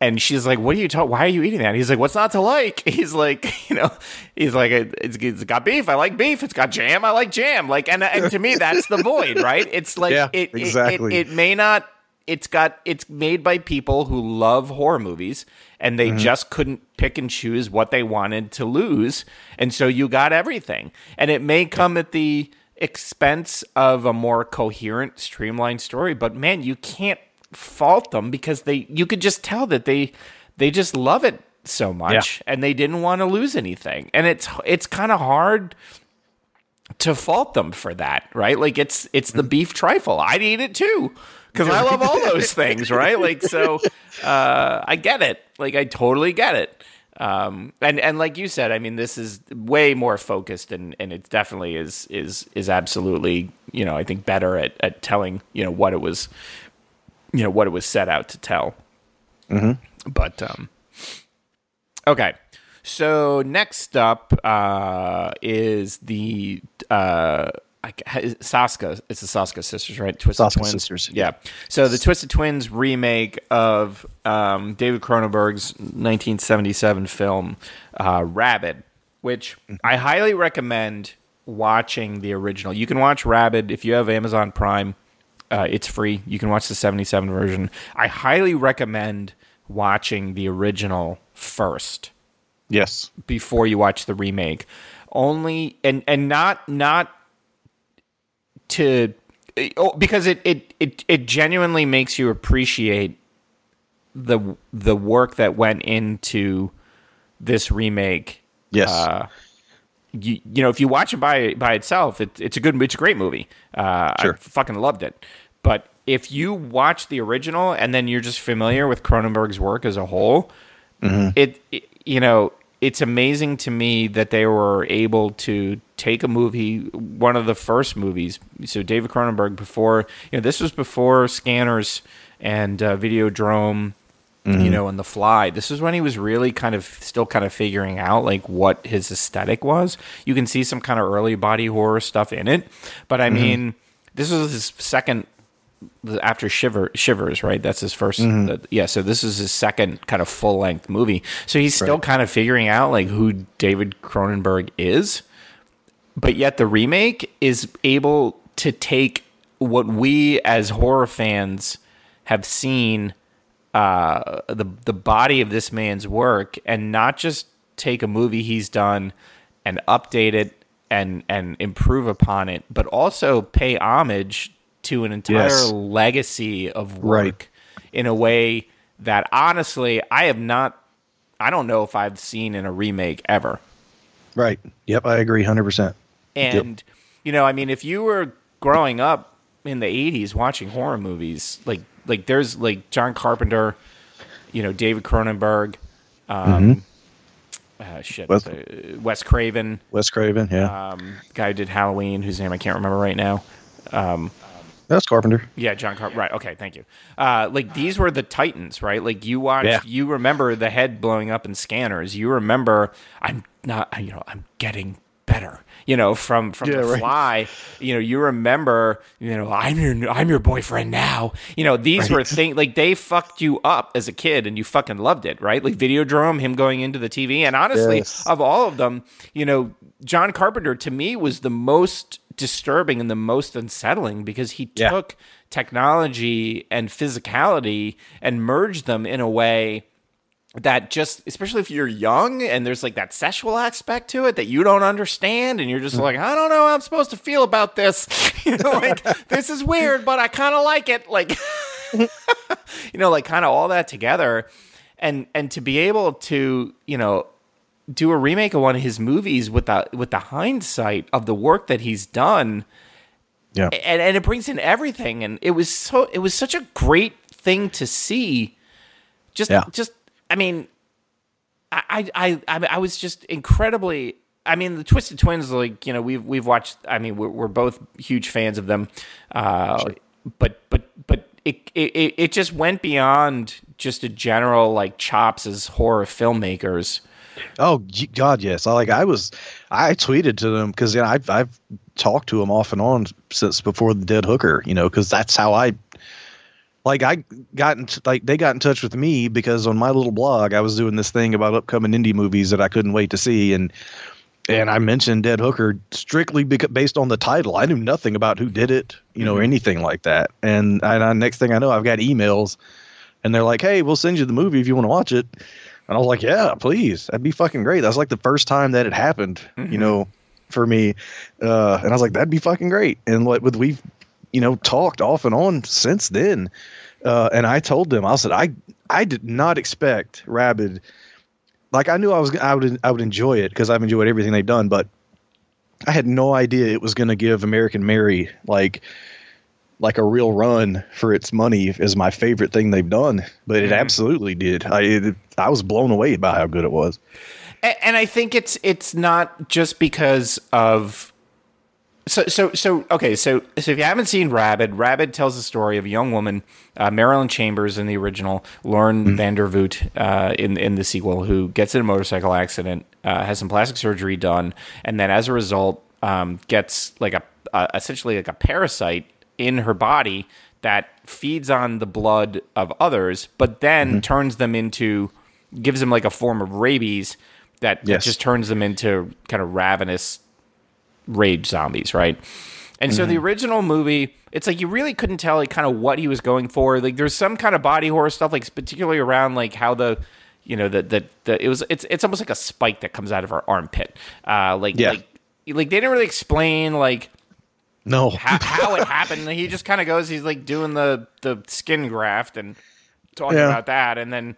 and she's like, "What are you talking? Why are you eating that?" He's like, "What's not to like?" He's like, you know, he's like, "It's, it's got beef. I like beef. It's got jam. I like jam." Like, and and to me, that's the void, right? It's like Yeah, it, it- exactly. It, it may not. It's got. It's made by people who love horror movies, and Mm-hmm. they just couldn't pick and choose what they wanted to lose, and so you got everything. And it may come at the expense of a more coherent, streamlined story, but man, you can't fault them because they you could just tell that they they just love it so much and they didn't want to lose anything. And it's it's kind of hard to fault them for that right? Like it's it's the beef trifle. I'd eat it too because i love all those things right? Like so uh i get it. Like i totally get it. Um and and like you said i mean this is way more focused and and it definitely is is is absolutely you know i think better at at telling you know what it was you know what it was set out to tell But um, okay. So next up uh, is the uh, I, Soska. It's the Soska sisters, right? Twisted Soska Twins. sisters. Yeah. So the Twisted Twins remake of um, David Cronenberg's 1977 film uh, Rabid, which I highly recommend watching the original. You can watch Rabid if you have Amazon Prime. Uh, it's free. You can watch the 77 version. I highly recommend watching the original first Yes. before you watch the remake. Only and and not not to oh, because it, it it it genuinely makes you appreciate the the work that went into this remake. Yes. Uh, you, you know, if you watch it by by itself, it, it's a good, it's a great movie. Uh, I fucking loved it. But if you watch the original and then you're just familiar with Cronenberg's work as a whole, mm-hmm. it, it you know it's amazing to me that they were able to take a movie one of the first movies so david cronenberg before you know this was before scanners and uh, videodrome you mm-hmm. know and the fly. This is when he was really kind of still kind of figuring out like what his aesthetic was. You can see some kind of early body horror stuff in it. But i mm-hmm. mean this was his second after Shiver Shivers, right? That's his 1st uh, yeah, so this is his second kind of full length movie. So he's still kind of figuring out like who David Cronenberg is, but yet the remake is able to take what we as horror fans have seen uh, the the body of this man's work and not just take a movie he's done and update it and and improve upon it, but also pay homage to an entire Yes. legacy of work Right. in a way that honestly I have not I don't know if I've seen in a remake ever. Right. Yep. I agree. Hundred percent. And you know, I mean, if you were growing up in the '80s watching horror movies, like like there's like John Carpenter, you know, David Cronenberg, um, uh, shit, Wes- uh, Wes Craven, Wes Craven. Yeah. um, guy who did Halloween, whose name I can't remember right now. That's Carpenter. Yeah, John Carpenter. Right. Okay. Thank you. Uh, like these were the titans, right? Like you watch, Yeah. you remember the head blowing up in scanners. You remember, I'm not, you know, I'm getting better. You know, from from Yeah, the right. fly. You know, you remember. You know, I'm your I'm your boyfriend now. You know, these were things like they fucked you up as a kid, and you fucking loved it, right? Like Videodrome, him going into the TV, and honestly, Yes. of all of them, you know, John Carpenter to me was the most disturbing and the most unsettling because he Yeah. took technology and physicality and merged them in a way that just especially if you're young and there's like that sexual aspect to it that you don't understand and you're just mm. like I don't know how I'm supposed to feel about this. You know like this is weird but I kind of like it. Like you know like kind of all that together. And and to be able to you know do a remake of one of his movies with the with the hindsight of the work that he's done. Yeah. and, and it brings in everything. And it was so it was such a great thing to see. Just Yeah. just i mean I, I i i was just incredibly i mean the twisted twins like you know we've we've watched i mean we're, we're both huge fans of them. Uh but but but it, it it just went beyond just a general like chops as horror filmmakers Oh God, yes. I like. I was. I tweeted to them because you know, I've I've talked to them off and on since before the Dead Hooker. You know, because that's how I. Like I got in, like they got in touch with me because on my little blog I was doing this thing about upcoming indie movies that I couldn't wait to see and and I mentioned Dead Hooker strictly because based on the title. I knew nothing about who did it, you know, or anything like that. And and I, next thing I know, I've got emails, and they're like, "Hey, we'll send you the movie if you want to watch it." And I was like, "Yeah, please, that'd be fucking great." That's like the first time that it happened, you know, for me. Uh, and I was like, "That'd be fucking great." And what with we've, you know, talked off and on since then. Uh, and I told them, I said, I I did not expect Rabid. Like I knew I was I would I would enjoy it because I've enjoyed everything they've done, but I had no idea it was going to give American Mary like like a real run for its money is my favorite thing they've done. But it absolutely did. I it, I was blown away by how good it was. A- and I think it's it's not just because of So, so, so, okay. So, so if you haven't seen Rabid, Rabid tells the story of a young woman, uh, Marilyn Chambers in the original, Lauren Mm-hmm. Vandervoort uh, in in the sequel, who gets in a motorcycle accident, uh, has some plastic surgery done, and then as a result, um, gets like a uh, essentially like a parasite in her body that feeds on the blood of others, but then Mm-hmm. turns them into, gives them like a form of rabies that, that Yes. just turns them into kind of ravenous rage zombies, right? And so the original movie, it's like you really couldn't tell like kind of what he was going for. Like there's some kind of body horror stuff, like particularly around like how the you know the the, the it was it's it's almost like a spike that comes out of her armpit. Uh like Yeah. like like they didn't really explain like No. how, how it happened. He just kind of goes, he's like doing the the skin graft and talking Yeah. about that, and then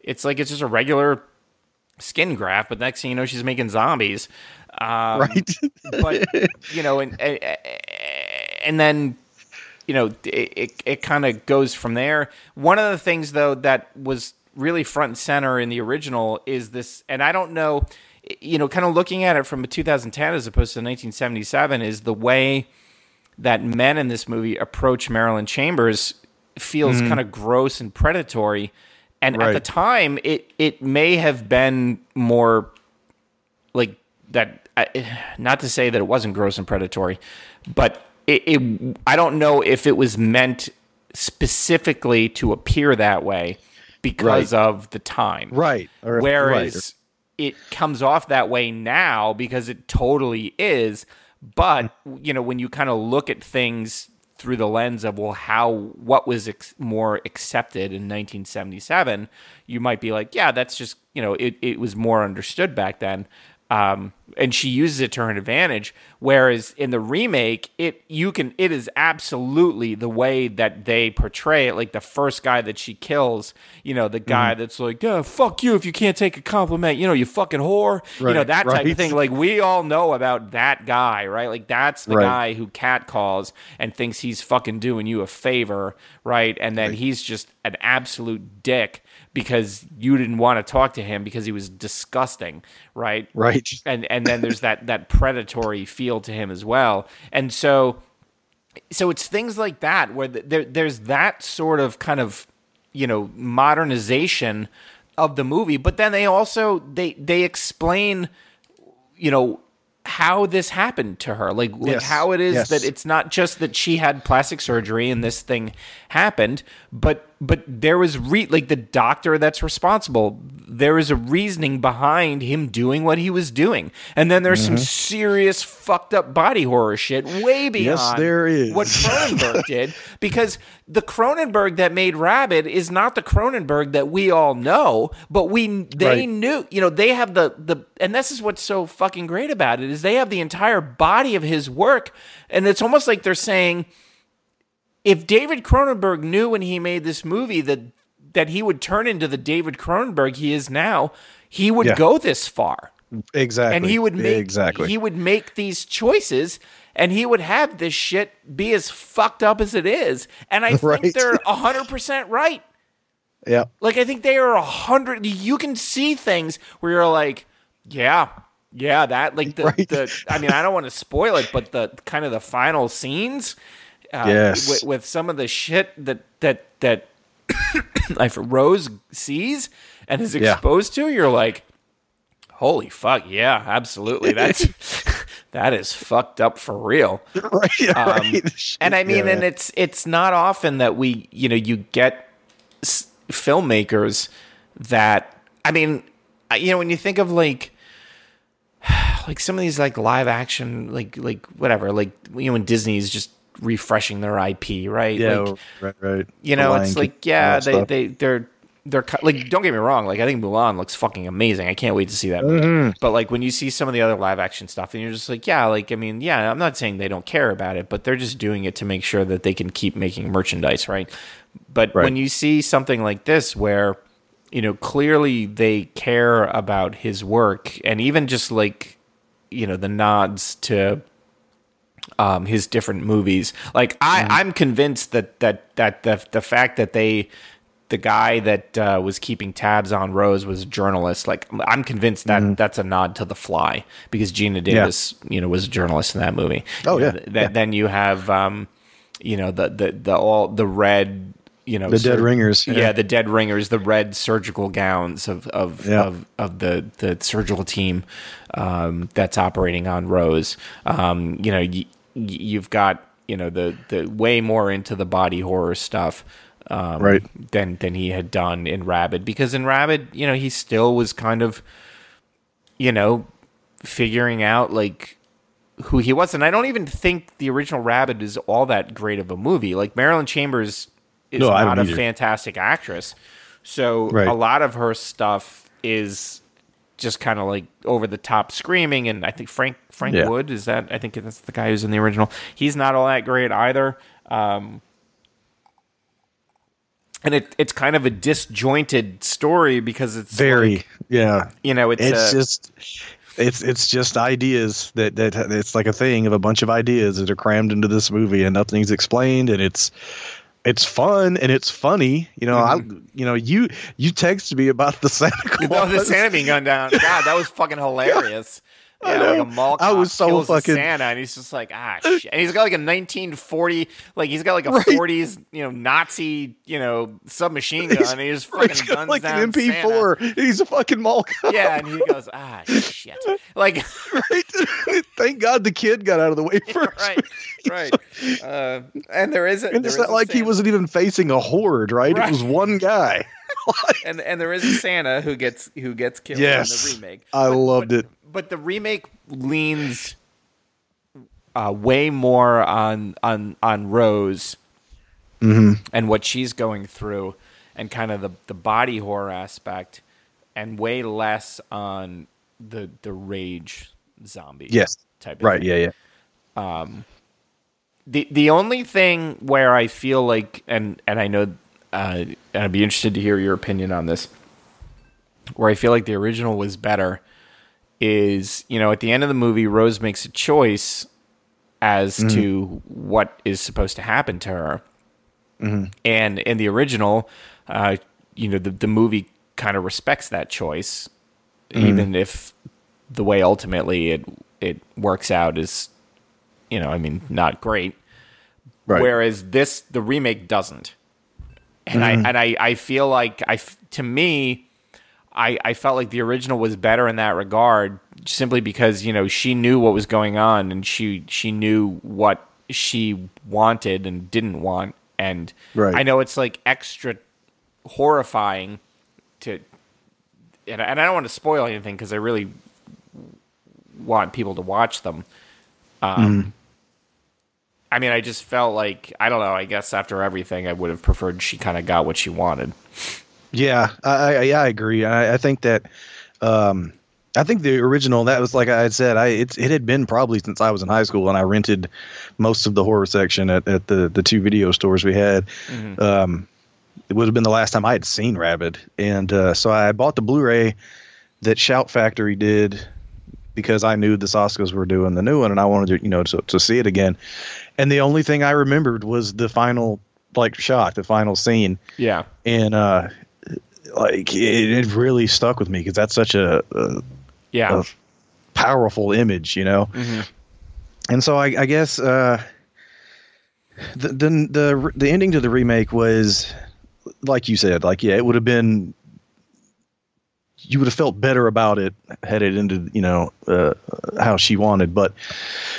it's like it's just a regular skin graft, but next thing you know, she's making zombies. Um, right. but you know, and and, and then you know, it it, it kind of goes from there. One of the things though that was really front and center in the original is this, and I don't know, you know, kind of looking at it from 2010 as opposed to 1977 is the way that men in this movie approach Marilyn Chambers feels mm-hmm. kind of gross and predatory. And at the time, it it may have been more like that. Not to say that it wasn't gross and predatory, but it, it I don't know if it was meant specifically to appear that way because of the time. Right. Or- Whereas right. it comes off that way now because it totally is. But you know, when you kind of look at things through the lens of well, how what was ex- more accepted in 1977, you might be like, yeah, that's just you know, it it was more understood back then. Um, and she uses it to her advantage. Whereas in the remake, it you can it is absolutely the way that they portray it. Like the first guy that she kills, you know, the guy Mm-hmm. that's like, "Yeah, fuck you if you can't take a compliment," you know, you fucking whore, you know Right, that type of thing. Like we all know about that guy, right? Like that's the Right. guy who cat calls and thinks he's fucking doing you a favor, right? And then he's just an absolute dick because you didn't want to talk to him because he was disgusting, right? Right. and and then there's that that predatory feel to him as well and so so it's things like that where th- there there's that sort of kind of you know modernization of the movie but then they also they they explain you know how this happened to her like like Yes. how it is Yes. that it's not just that she had plastic surgery and this thing happened but but there was re- like the doctor that's responsible there is a reasoning behind him doing what he was doing and then there's some mm-hmm. serious fucked up body horror shit way beyond yes, there is. what Cronenberg did because the Cronenberg that made Rabid is not the Cronenberg that we all know, but we they Right. knew, you know, they have the the and this is what's so fucking great about it is they have the entire body of his work and it's almost like they're saying if David Cronenberg knew when he made this movie that that he would turn into the David Cronenberg he is now, he would Yeah. go this far Exactly. and he would make exactly. he would make these choices and he would have this shit be as fucked up as it is and i think Right. they're 100% right yeah. like i think they are 100 you can see things where you're like yeah yeah that like the, Right. the i mean i don't want to spoil it but the kind of the final scenes uh, Yes. with, with some of the shit that that that like rose sees and is Yeah. exposed to you're like Holy fuck, yeah, absolutely. That's that is fucked up for real. right. right. And I mean, Yeah. and it's it's not often that we, you know, you get s- filmmakers that I mean, I- you know, when you think of like like some of these like live action like like whatever, like you know when Disney's just refreshing their IP, right? yeah. Like, right. Right. you know, it's like yeah, they they they're they're like don't get me wrong, like I think Mulan looks fucking amazing. I can't wait to see that. Mm-hmm. But like when you see some of the other live action stuff, and you're just like, yeah, like I mean, yeah, I'm not saying they don't care about it, but they're just doing it to make sure that they can keep making merchandise, right? But Right. when you see something like this, where you know clearly they care about his work, and even just like you know the nods to um, his different movies. Like I, I'm convinced that that that the the fact that they the guy that uh, was keeping tabs on Rose was a journalist. Like I'm convinced that Mm-hmm. that's a nod to The Fly because Geena Davis, you know, was a journalist in that movie. Oh, You yeah. th- th- Yeah. Then you have, um, you know, the the the all the red. You know, The dead ringers, Yeah. yeah. the dead ringers, the red surgical gowns of of Yeah. of, of the the surgical team um, that's operating on Rose. Um, you know, y- you've got you know the the way more into the body horror stuff. Um, Right. Than than he had done in Rabid because in Rabid, you know, he still was kind of, you know, figuring out like who he was, and I don't even think the original Rabid is all that great of a movie. Like Marilyn Chambers is No, not a either. fantastic actress, so Right. a lot of her stuff is just kind of like over the top screaming. And I think Frank Frank Yeah. Wood is that I think that's the guy who's in the original. He's not all that great either. Um, and it, it's kind of a disjointed story because it's Very, like, yeah. you know it's, It's uh, just, it's it's just ideas that that it's like a thing of a bunch of ideas that are crammed into this movie, and nothing's explained, and it's it's fun and it's funny. You know, I mm-hmm. you know you you texted me about the Santa Claus. Oh, the Santa being gunned down. God, that was fucking hilarious. I know. like a mall I was so fucking- Santa, and he's just like ah shit, and he's got like a 1940, like he's got like a Right. 40s, you know, Nazi, you know, submachine gun, and he just fucking He's guns like down an MP4. He's a fucking mall cop. Yeah, and he goes ah shit, like right? Thank God the kid got out of the way first. right, right. Uh, and there is a, And it's not like he wasn't even facing a horde, right? Right. It was one guy. and and there is a Santa who gets who gets killed Yes. in the remake. I loved but, it. But the remake leans uh, way more on on on Rose Mm-hmm. and what she's going through, and kind of the the body horror aspect, and way less on the the rage zombie. Yes. type. Of Right. thing. Yeah. Yeah. the the only thing where I feel like and and I know uh, and I'd be interested to hear your opinion on this, where I feel like the original was better, is you know at the end of the movie Rose makes a choice as mm-hmm. to what is supposed to happen to her, mm-hmm. and in the original, uh, you know the the movie kind of respects that choice, mm-hmm. even if the way ultimately it it works out is you know, I mean, not great. Right. Whereas this, the remake doesn't, and I and I, I feel like I, to me, I I felt like the original was better in that regard, simply because you know she knew what was going on and she she knew what she wanted and didn't want, and Right. I know it's like extra horrifying to, and I, and I don't want to spoil anything because I really want people to watch them. Um, I mean, I just felt like I don't know. I guess after everything, I would have preferred she kind of got what she wanted. Yeah, I, I yeah, I agree. I, I think that um, I think the original that was like I had said, I it's it had been probably since I was in high school, and I rented most of the horror section at, at the the two video stores we had. Um, it would have been the last time I had seen Rabid, and uh, so I bought the Blu-ray that Shout Factory did because I knew the Soskas were doing the new one, and I wanted to you know to, to see it again. And the only thing I remembered was the final like shot, the final scene Yeah, and uh like it, it really stuck with me because that's such a, a, yeah, a powerful image you know? And so i, I guess uh the, the the the ending to the remake was like you said like yeah it would have been you would have felt better about it headed into you know uh, how she wanted but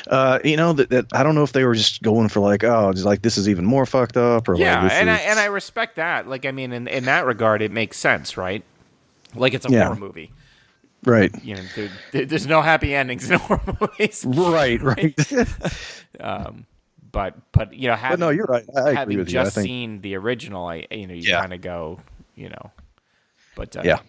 uh you know that, that i don't know if they were just going for like oh just like this is even more fucked up or yeah. like and I and I respect that. Like, I mean, in in that regard, it makes sense, right? Like, it's a Yeah. horror movie. right You know, there, there- there's no happy endings in horror movies. right right Um, but but you know, having, But no, you're right. I, having you. Just think seen the original, I you know you Yeah. kind of go, you know, but uh, Yeah.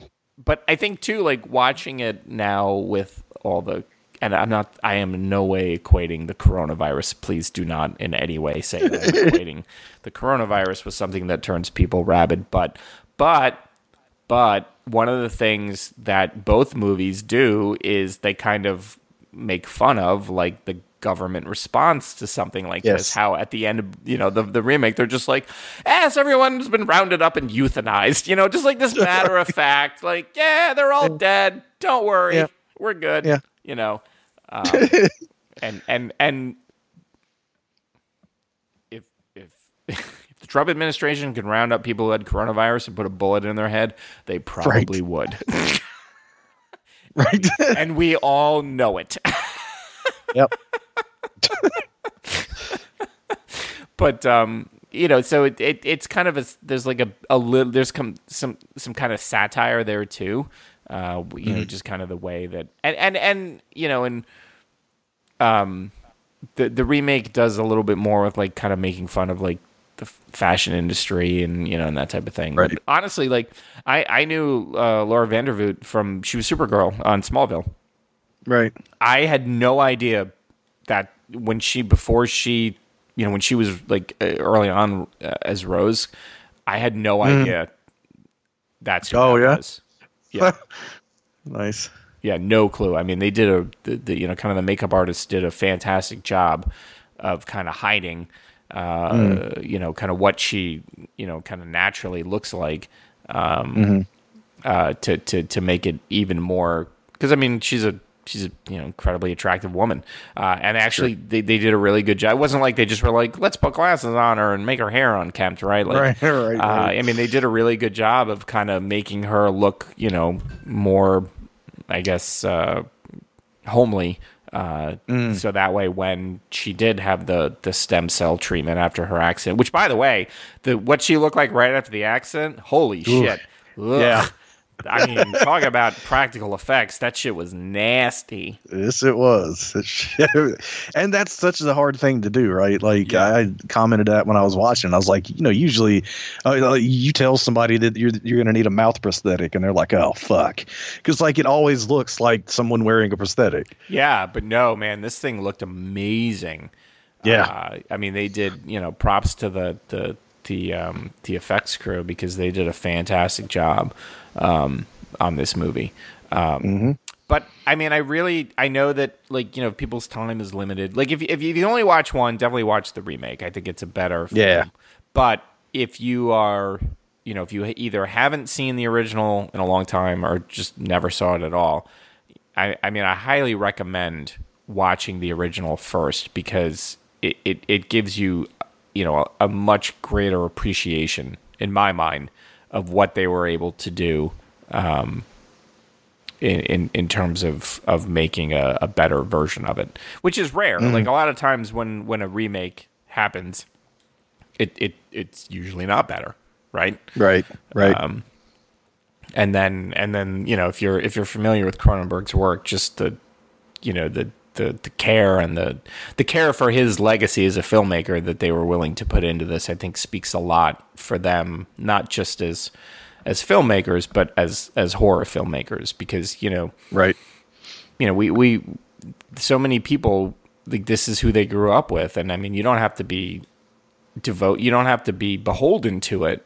But I think too, like watching it now with all the, and I'm not, I am in no way equating the coronavirus. Please do not in any way say that I'm equating the coronavirus with something that turns people rabid. But but but one of the things that both movies do is they kind of make fun of like the government response to something like Yes. this. How at the end of you know the the remake, they're just like, "Yes, everyone's been rounded up and euthanized." You know, just like this matter of fact, like, "Yeah, they're all dead. Don't worry, Yeah. we're good." Yeah. You know, um, and and and if if if the Trump administration could round up people who had coronavirus and put a bullet in their head, they probably would. right. and we all know it. yep. But um you know so it, it it's kind of a there's like a, a little there's come some some kind of satire there too uh you know just kind of the way that and and and you know and um the the remake does a little bit more with like kind of making fun of like the fashion industry and you know and that type of thing Right. but honestly like i i knew uh laura Vandervoort from she was supergirl on smallville Right. I had no idea that when she before she you know when she was like uh, early on uh, as Rose, I had no idea that's who Oh, that yeah? was. Yeah, Nice. yeah, no clue. I mean, they did a the, the you know kind of the makeup artist did a fantastic job of kind of hiding, uh, you know, kind of what she you know kind of naturally looks like, um, uh, to to to make it even more because I mean she's a she's a you know incredibly attractive woman, uh, and actually they, they did a really good job. It wasn't like they just were like let's put glasses on her and make her hair unkempt, right? Like, Right, right, uh. I mean they did a really good job of kind of making her look you know more, I guess, uh, homely. Uh, Mm. So that way, when she did have the the stem cell treatment after her accident, which by the way, the what she looked like right after the accident, holy shit! Ugh. Yeah. I mean, talk about practical effects. That shit was nasty. Yes, it was. and that's such a hard thing to do, right? Like Yeah. I commented that when I was watching. I was like, you know, usually uh, you tell somebody that you're you're going to need a mouth prosthetic, and they're like, oh fuck, because like it always looks like someone wearing a prosthetic. Yeah, but no, man, this thing looked amazing. Yeah. uh, I mean, they did. You know, props to the the the um, the effects crew because they did a fantastic job um, on this movie. Um, But I mean, I really I know that like you know people's time is limited. Like if if you, if you only watch one, definitely watch the remake. I think it's a better. Film. Yeah. But if you are, you know, if you either haven't seen the original in a long time or just never saw it at all, I, I mean, I highly recommend watching the original first because it, it, it gives you, you know, a, a much greater appreciation in my mind of what they were able to do um, in, in, in terms of, of making a, a better version of it, which is rare. Like a lot of times when, when a remake happens, it, it it's usually not better, right? Right. Right. Um, and then and then you know if you're if you're familiar with Cronenberg's work, just the you know the the the care and the the care for his legacy as a filmmaker that they were willing to put into this, I think speaks a lot for them, not just as as filmmakers, but as as horror filmmakers, because you know right. you know we we so many people like this is who they grew up with, and I mean you don't have to be devote, you don't have to be beholden to it,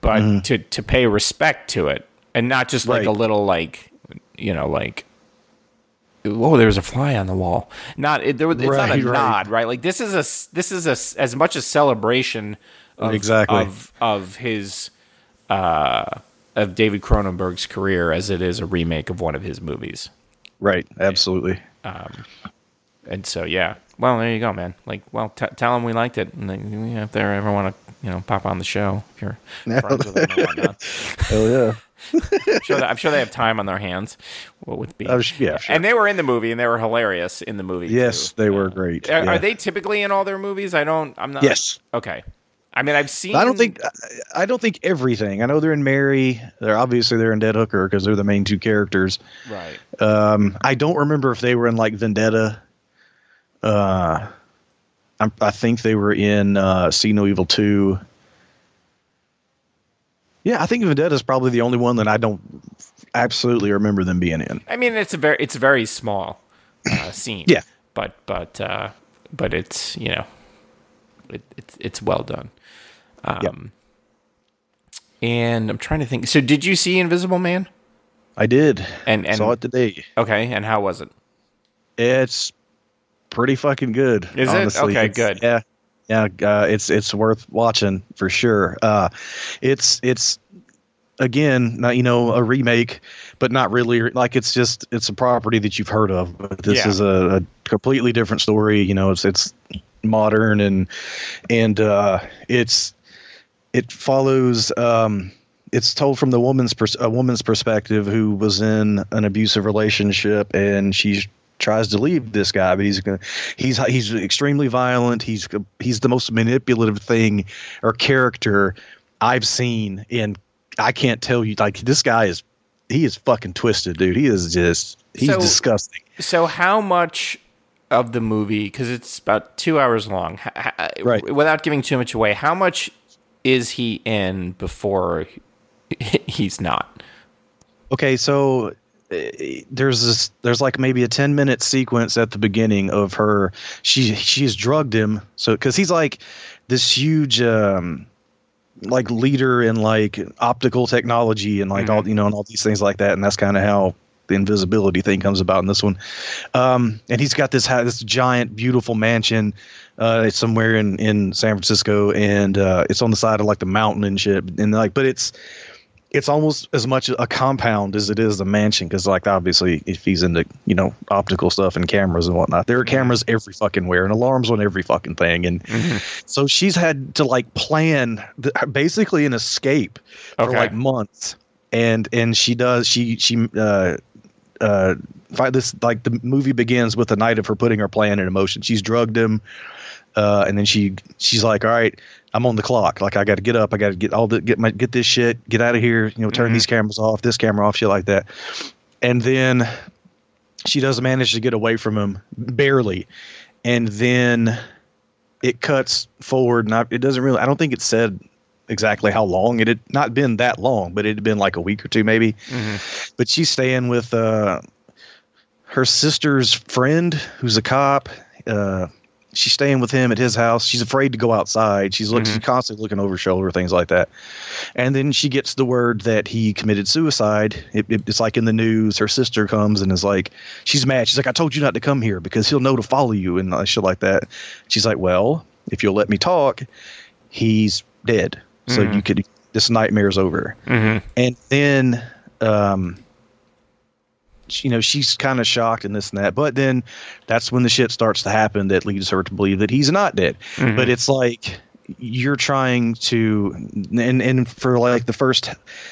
but mm-hmm. to to pay respect to it, and not just like Right. a little like you know like. Oh, there was a fly on the wall. Not it, there. was- It's not a right. nod, right? Like this is a this is a as much a celebration of Exactly. of of his uh, of David Cronenberg's career as it is a remake of one of his movies. Right. Absolutely. And so, yeah. Well, there you go, man. Like, well, t- tell them we liked it, and know, if they ever want to, you know, pop on the show, if you're friends with them or whatnot. Hell yeah. I'm sure, that, I'm sure they have time on their hands. What with be? Sh- yeah, sure. And they were in the movie, and they were hilarious in the movie. Yes, too. they were great. Are, yeah. are they typically in all their movies? I don't. I'm not. Yes. Okay. I mean, I've seen. I don't think I- I don't think everything. I know they're in Mary. They're obviously they're in Dead Hooker because they're the main two characters. Right. Um, I don't remember if they were in like Vendetta. Uh, I'm, I think they were in uh, See No Evil two. Yeah, I think Vendetta is probably the only one that I don't absolutely remember them being in. I mean, it's a very it's a very small uh, scene. Yeah. But but uh, but it's you know, it, it's it's well done. Um, Yep. And I'm trying to think. So, did you see Invisible Man? I did And and saw it today. okay, and how was it? It's pretty fucking good. Is honestly. it okay? It's, good. Yeah, yeah. Uh, it's it's worth watching for sure. Uh, it's it's again, not you know a remake, but not really. Like it's just it's a property that you've heard of. But this yeah. is a, a, completely different story. You know, it's it's modern and and uh, it's it follows. Um, it's told from the woman's pers- a woman's perspective who was in an abusive relationship and she tries to leave this guy, but he's he's he's extremely violent. He's he's the most manipulative thing or character I've seen and I can't tell you like this guy is he is fucking twisted, dude. He is just he's so, disgusting. So how much of the movie because it's about two hours long, right? Without giving too much away, how much is he in before he's not? Okay, so there's this there's like maybe a 10 minute sequence at the beginning of her she she's drugged him so because he's like this huge um like leader in like optical technology and like mm-hmm. all you know and all these things like that and that's kind of how the invisibility thing comes about in this one um and he's got this this giant beautiful mansion uh it's somewhere in in san francisco and uh it's on the side of like the mountain and shit and like but it's it's almost as much a compound as it is a mansion because like obviously if he's into you know optical stuff and cameras and whatnot there are cameras every fucking where and alarms on every fucking thing and mm-hmm. so she's had to like plan the, basically an escape for okay. like months and and she does she she uh uh this like the movie begins with the night of her putting her plan in motion she's drugged him uh, and then she she's like, "All right, I'm on the clock. Like I got to get up. I got to get all the get my get this shit. Get out of here. You know, turn mm-hmm. these cameras off. This camera off. Shit like that." And then she does manage to get away from him barely, and then it cuts forward. And I, it doesn't really. I don't think it said exactly how long it had not been that long, but it had been like a week or two maybe. Mm-hmm. But she's staying with uh, her sister's friend, who's a cop. Uh, she's staying with him at his house. She's afraid to go outside. She's looking, mm-hmm. she's constantly looking over her shoulder, things like that. And then she gets the word that he committed suicide. It, it, it's like in the news. Her sister comes and is like, she's mad. She's like, I told you not to come here because he'll know to follow you and uh, shit like that. She's like, well, if you'll let me talk, he's dead. So mm-hmm. you could, this nightmare's over. Mm-hmm. And then, um, you know she's kind of shocked and this and that. But then that's when the shit starts to happen that leads her to believe that he's not dead. Mm-hmm. but it's like you're trying to and and for like the first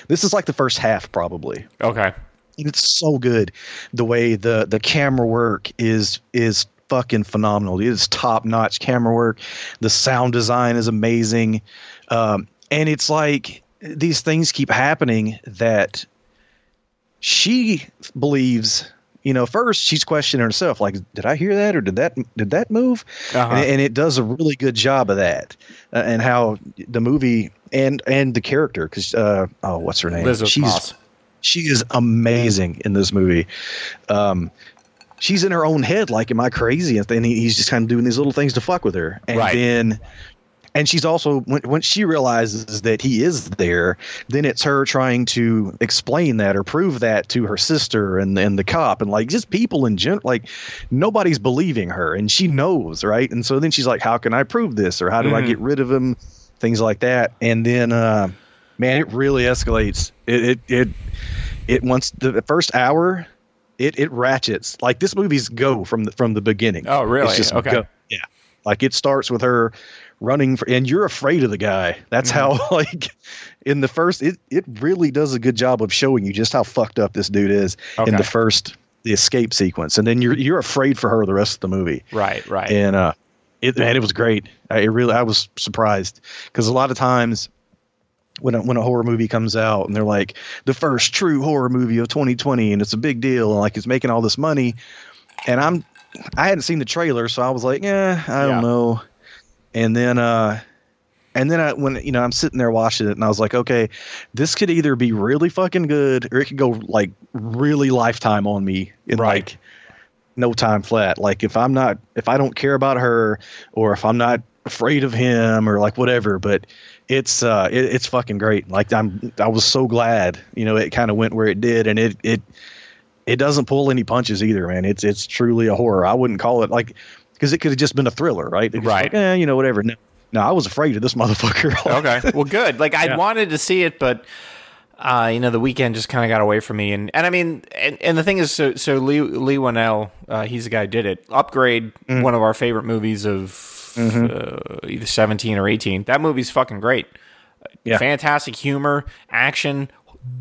this is like the first half probably. Okay. It's so good the way the the camera work is is fucking phenomenal. It is top notch camera work. The sound design is amazing. Um, and it's like these things keep happening that she believes you know first she's questioning herself like did i hear that or did that did that move uh-huh. and, and, it does a really good job of that uh, and how the movie and and the character because uh oh what's her name Elizabeth she's Moss. she is amazing in this movie um she's in her own head like am i crazy and then he's just kind of doing these little things to fuck with her and right. then and she's also when, when she realizes that he is there then it's her trying to explain that or prove that to her sister and and the cop and like just people in general like nobody's believing her and she knows right? And so then she's like how can i prove this or how do mm-hmm. i get rid of him? Things like that. And then uh man it really escalates. It it it, it once the first hour it it ratchets. Like this movie's go from the from the beginning. Oh really? It's just okay. go. yeah. Like it starts with her running for, and you're afraid of the guy. That's mm-hmm. how like in the first it it really does a good job of showing you just how fucked up this dude is okay. in the first the escape sequence, and then you're you're afraid for her the rest of the movie. Right, right. And uh, it man, it was great. I it really I was surprised because a lot of times when a, when a horror movie comes out and they're like the first true horror movie of 2020 and it's a big deal and like it's making all this money and I'm I hadn't seen the trailer so I was like yeah I don't know and then uh and then I, when you know I'm sitting there watching it, and I was like, okay, this could either be really fucking good, or it could go like really lifetime on me in right. like no time flat. Like if I'm not, if I don't care about her, or if I'm not afraid of him, or like whatever. But it's uh, it, it's fucking great. Like I'm, I was so glad, you know, it kind of went where it did, and it it it doesn't pull any punches either, man. It's it's truly a horror. I wouldn't call it like because it could have just been a thriller, right? Right. Like, eh, you know, whatever. No, no, I was afraid of this motherfucker. Okay. Well, good. Like I Yeah. wanted to see it, but uh, you know, the weekend just kind of got away from me. And and I mean, and, and the thing is, so so Leigh Leigh Whannell, uh, he's the guy who did it. Upgrade, Mm. one of our favorite movies of Mm-hmm. uh, either seventeen or eighteen. That movie's fucking great. Yeah. Fantastic humor, action,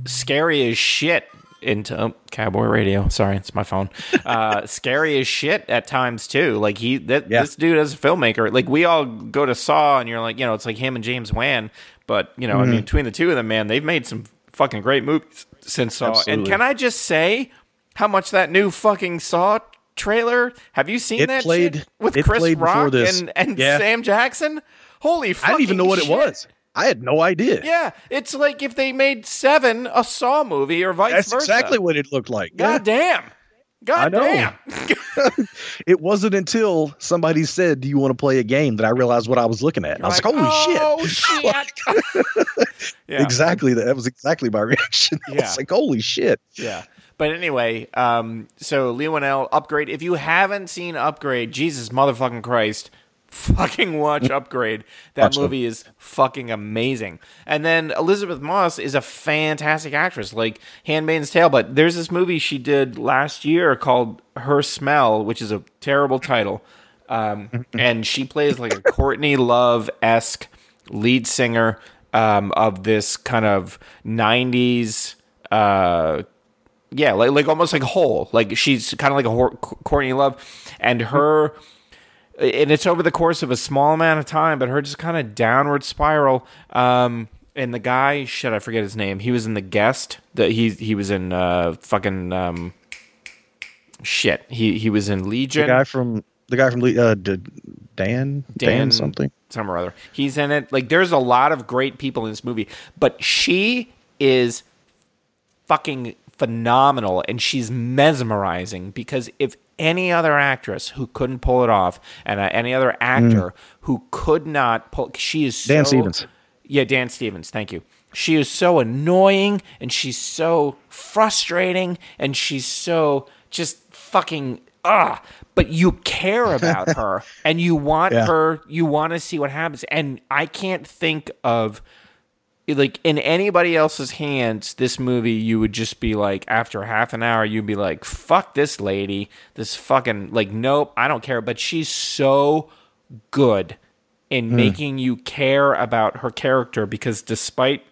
scary as shit. Into oh, cowboy radio. Sorry, it's my phone. Uh, scary as shit at times too. Like he, that, Yeah. this dude as a filmmaker. Like we all go to Saw, and you're like, you know, it's like him and James Wan. But you know, Mm-hmm. I mean, between the two of them, man, they've made some fucking great movies since Saw. And can I just say how much that new fucking Saw trailer? Have you seen It that played- shit with it Chris played Rock and and Yeah. Sam Jackson? Holy, I didn't even know what shit. it was. I had no idea. Yeah, it's like if they made Seven a Saw movie or vice That's versa. exactly what it looked like. God damn. God I know. damn. It wasn't until somebody said, "Do you want to play a game?" that I realized what I was looking at. I was like, "Holy shit. oh, shit!" shit. yeah. Exactly. That was exactly my reaction. I Yeah. was like, "Holy shit!" Yeah. But anyway, um, so Leigh Whannell, Upgrade. If you haven't seen Upgrade, Jesus motherfucking Christ, fucking watch Upgrade. That movie is fucking amazing. And then Elisabeth Moss is a fantastic actress, like Handmaid's Tale. But there's this movie she did last year called Her Smell, which is a terrible title. Um, and she plays like a Courtney Love esque lead singer um, of this kind of 90s. Uh, yeah, like like almost like Hole. Like she's kind of like a Courtney Love, and her, and it's over the course of a small amount of time, but her just kind of downward spiral. Um, and the guy, shit, I forget his name. He was in the guest. That he he was in uh fucking um, shit. He he was in Legion. The guy from the guy from Le- uh, Dan, Dan Dan something. some or other. He's in it. Like there's a lot of great people in this movie, but she is fucking phenomenal and she's mesmerizing because if any other actress who couldn't pull it off and uh, any other actor who could not pull she is so, Dan Stevens. yeah, Dan Stevens. Thank you. She is so annoying and she's so frustrating and she's so just fucking ah. But you care about her and you want Yeah. her. You want to see what happens. And I can't think of like in anybody else's hands. This movie, you would just be like, after half an hour, you'd be like, "Fuck this lady. This fucking like, nope, I don't care." But she's so good in hmm. making you care about her character because despite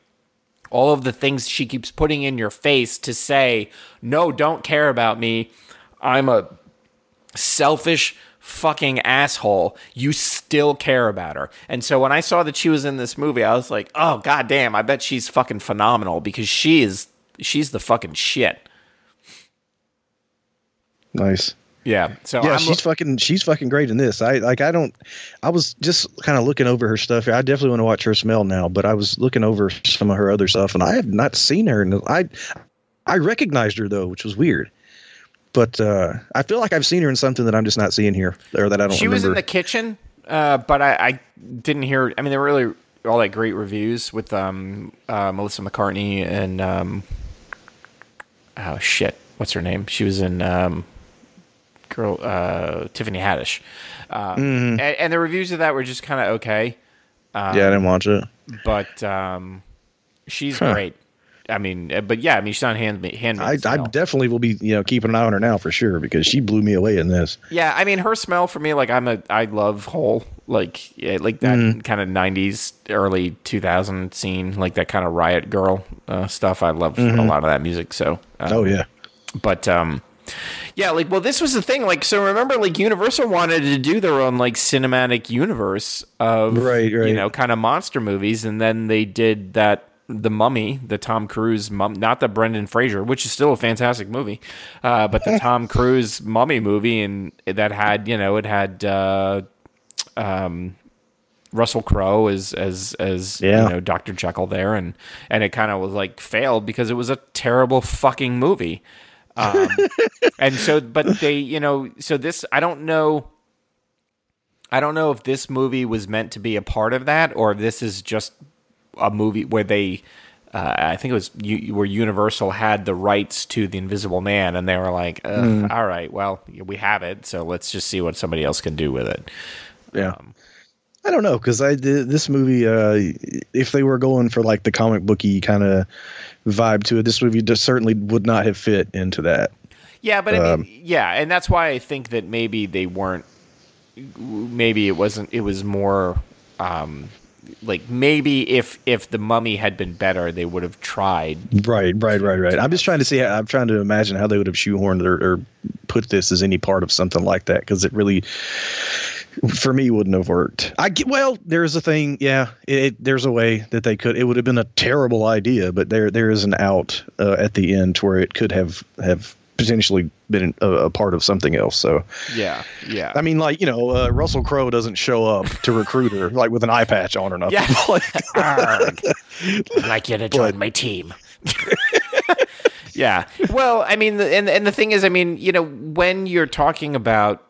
all of the things she keeps putting in your face to say, no, don't care about me. I'm a selfish fucking asshole. You still care about her. And so when I saw that she was in this movie, I was like, oh, goddamn, I bet she's fucking phenomenal because she is, she's the fucking shit. Nice. Yeah. So Yeah, I'm, she's fucking she's fucking great in this. I like I don't I was just kind of looking over her stuff. I definitely want to watch her smell now, but I was looking over some of her other stuff and I have not seen her and I I recognized her though, which was weird. But uh I feel like I've seen her in something that I'm just not seeing here or that I don't know. she remember. was in the kitchen, uh, but I, I didn't hear. I mean, there were really all that great reviews with um, uh, Melissa McCarthy and um, oh shit, what's her name? She was in um, girl uh, Tiffany Haddish, um, and, and the reviews of that were just kind of okay, yeah, I didn't watch it. but um, she's Huh. great. I mean, uh, but yeah, I mean, she's on hand. hand I, I definitely will be, you know, keeping an eye on her now for sure because she blew me away in this. Yeah, I mean, her smell for me, like I'm a, I love Hole, like yeah, like that Mm-hmm. kind of '90s, early 2000 scene, like that kind of Riot Grrrl uh, stuff. I love a lot of that music. So, um, Mm-hmm. Oh yeah. but um, yeah, like well, this was the thing. Like, so remember, like Universal wanted to do their own like cinematic universe of Right, right. you know, kind of monster movies, and then they did that. The Mummy, the Tom Cruise mum, not the Brendan Fraser, which is still a fantastic movie, uh, but the Tom Cruise Mummy movie, and that had you know it had uh, um, Russell Crowe as as as Yeah. you know Doctor Jekyll there, and and it kind of was like failed because it was a terrible fucking movie. Um, and so, but they, you know, so this I don't know. I don't know if this movie was meant to be a part of that, or if this is just a movie where they uh, I think it was U- where Universal had the rights to the Invisible Man, and they were like, Ugh, "All right, well, we have it, so let's just see what somebody else can do with it." Yeah. I don't know because I did this movie. Uh, if they were going for like the comic booky kind of vibe to it, this movie just certainly would not have fit into that. Yeah, but I Um, mean, yeah, and that's why I think that maybe they weren't. Maybe it wasn't. It was more. Um, like maybe if if the mummy had been better, they would have tried. Right, right, right, right. I'm just trying to see. I'm trying to imagine how they would have shoehorned or, or put this as any part of something like that because it really, for me, wouldn't have worked. I get well. There's a thing. Yeah, it, there's a way that they could. It would have been a terrible idea, but there there is an out uh, at the end where it could have have potentially been a, a part of something else. So Yeah, yeah. I mean, like you know, uh, Russell Crowe doesn't show up to recruit her like with an eye patch on or nothing. Yeah. Like, I'd like you to join my team. yeah. Well, I mean, the- and and the thing is, I mean, you know, when you're talking about,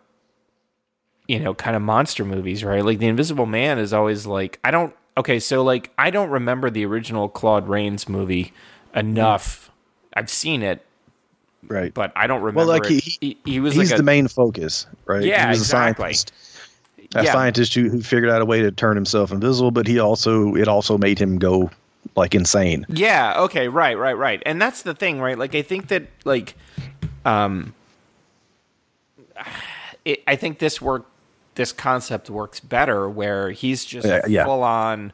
you know, kind of monster movies, right? Like the Invisible Man is always like, I don't. Okay, so like, I don't remember the original Claude Rains movie enough. I've seen it, right. but I don't remember. Well, like, he- he, he was He's like a, the main focus, right? Yeah, he was exactly. a scientist. A Yeah. scientist who, who figured out a way to turn himself invisible, but he also it also made him go like insane. Yeah. Okay. Right. Right. Right. And that's the thing, right? Like, I think that, like, um, it, I think this work, this concept works better where he's just Yeah, yeah. full on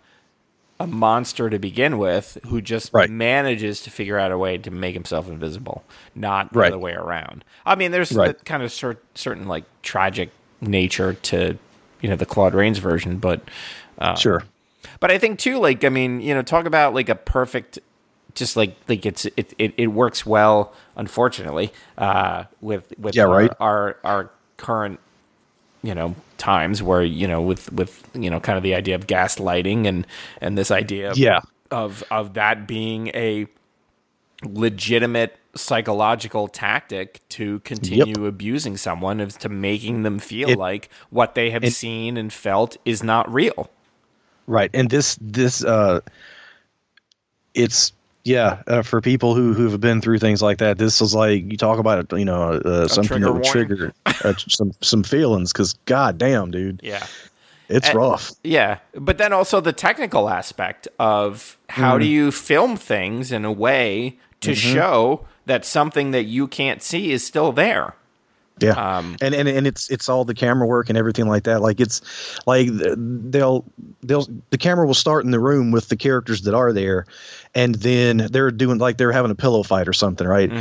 a monster to begin with, who just Right. manages to figure out a way to make himself invisible, not the other way around. I mean, there's Right. a kind of cer- certain like tragic nature to you know the Claude Rains version, but uh, Sure. but I think too, like I mean, you know, talk about like a perfect, just like like it's it it, it works well. Unfortunately, uh, with with Yeah, our, right. our our current you know times where you know with with you know kind of the idea of gaslighting and and this idea of, Yeah. of of that being a legitimate psychological tactic to continue abusing someone is to making them feel It- like what they have it- seen and felt is not real. Right. And this this uh it's yeah, uh, for people who who have been through things like that, this is like you talk about it, you know, uh, something that would trigger uh, some some feelings because god damn, dude, Yeah. it's And- rough. Yeah, but then also the technical aspect of how Mm. do you film things in a way to Mm-hmm. show that something that you can't see is still there. Yeah, Um, and, and and it's it's all the camera work and everything like that. Like it's like they'll they'll the camera will start in the room with the characters that are there, and then they're doing like they're having a pillow fight or something, right?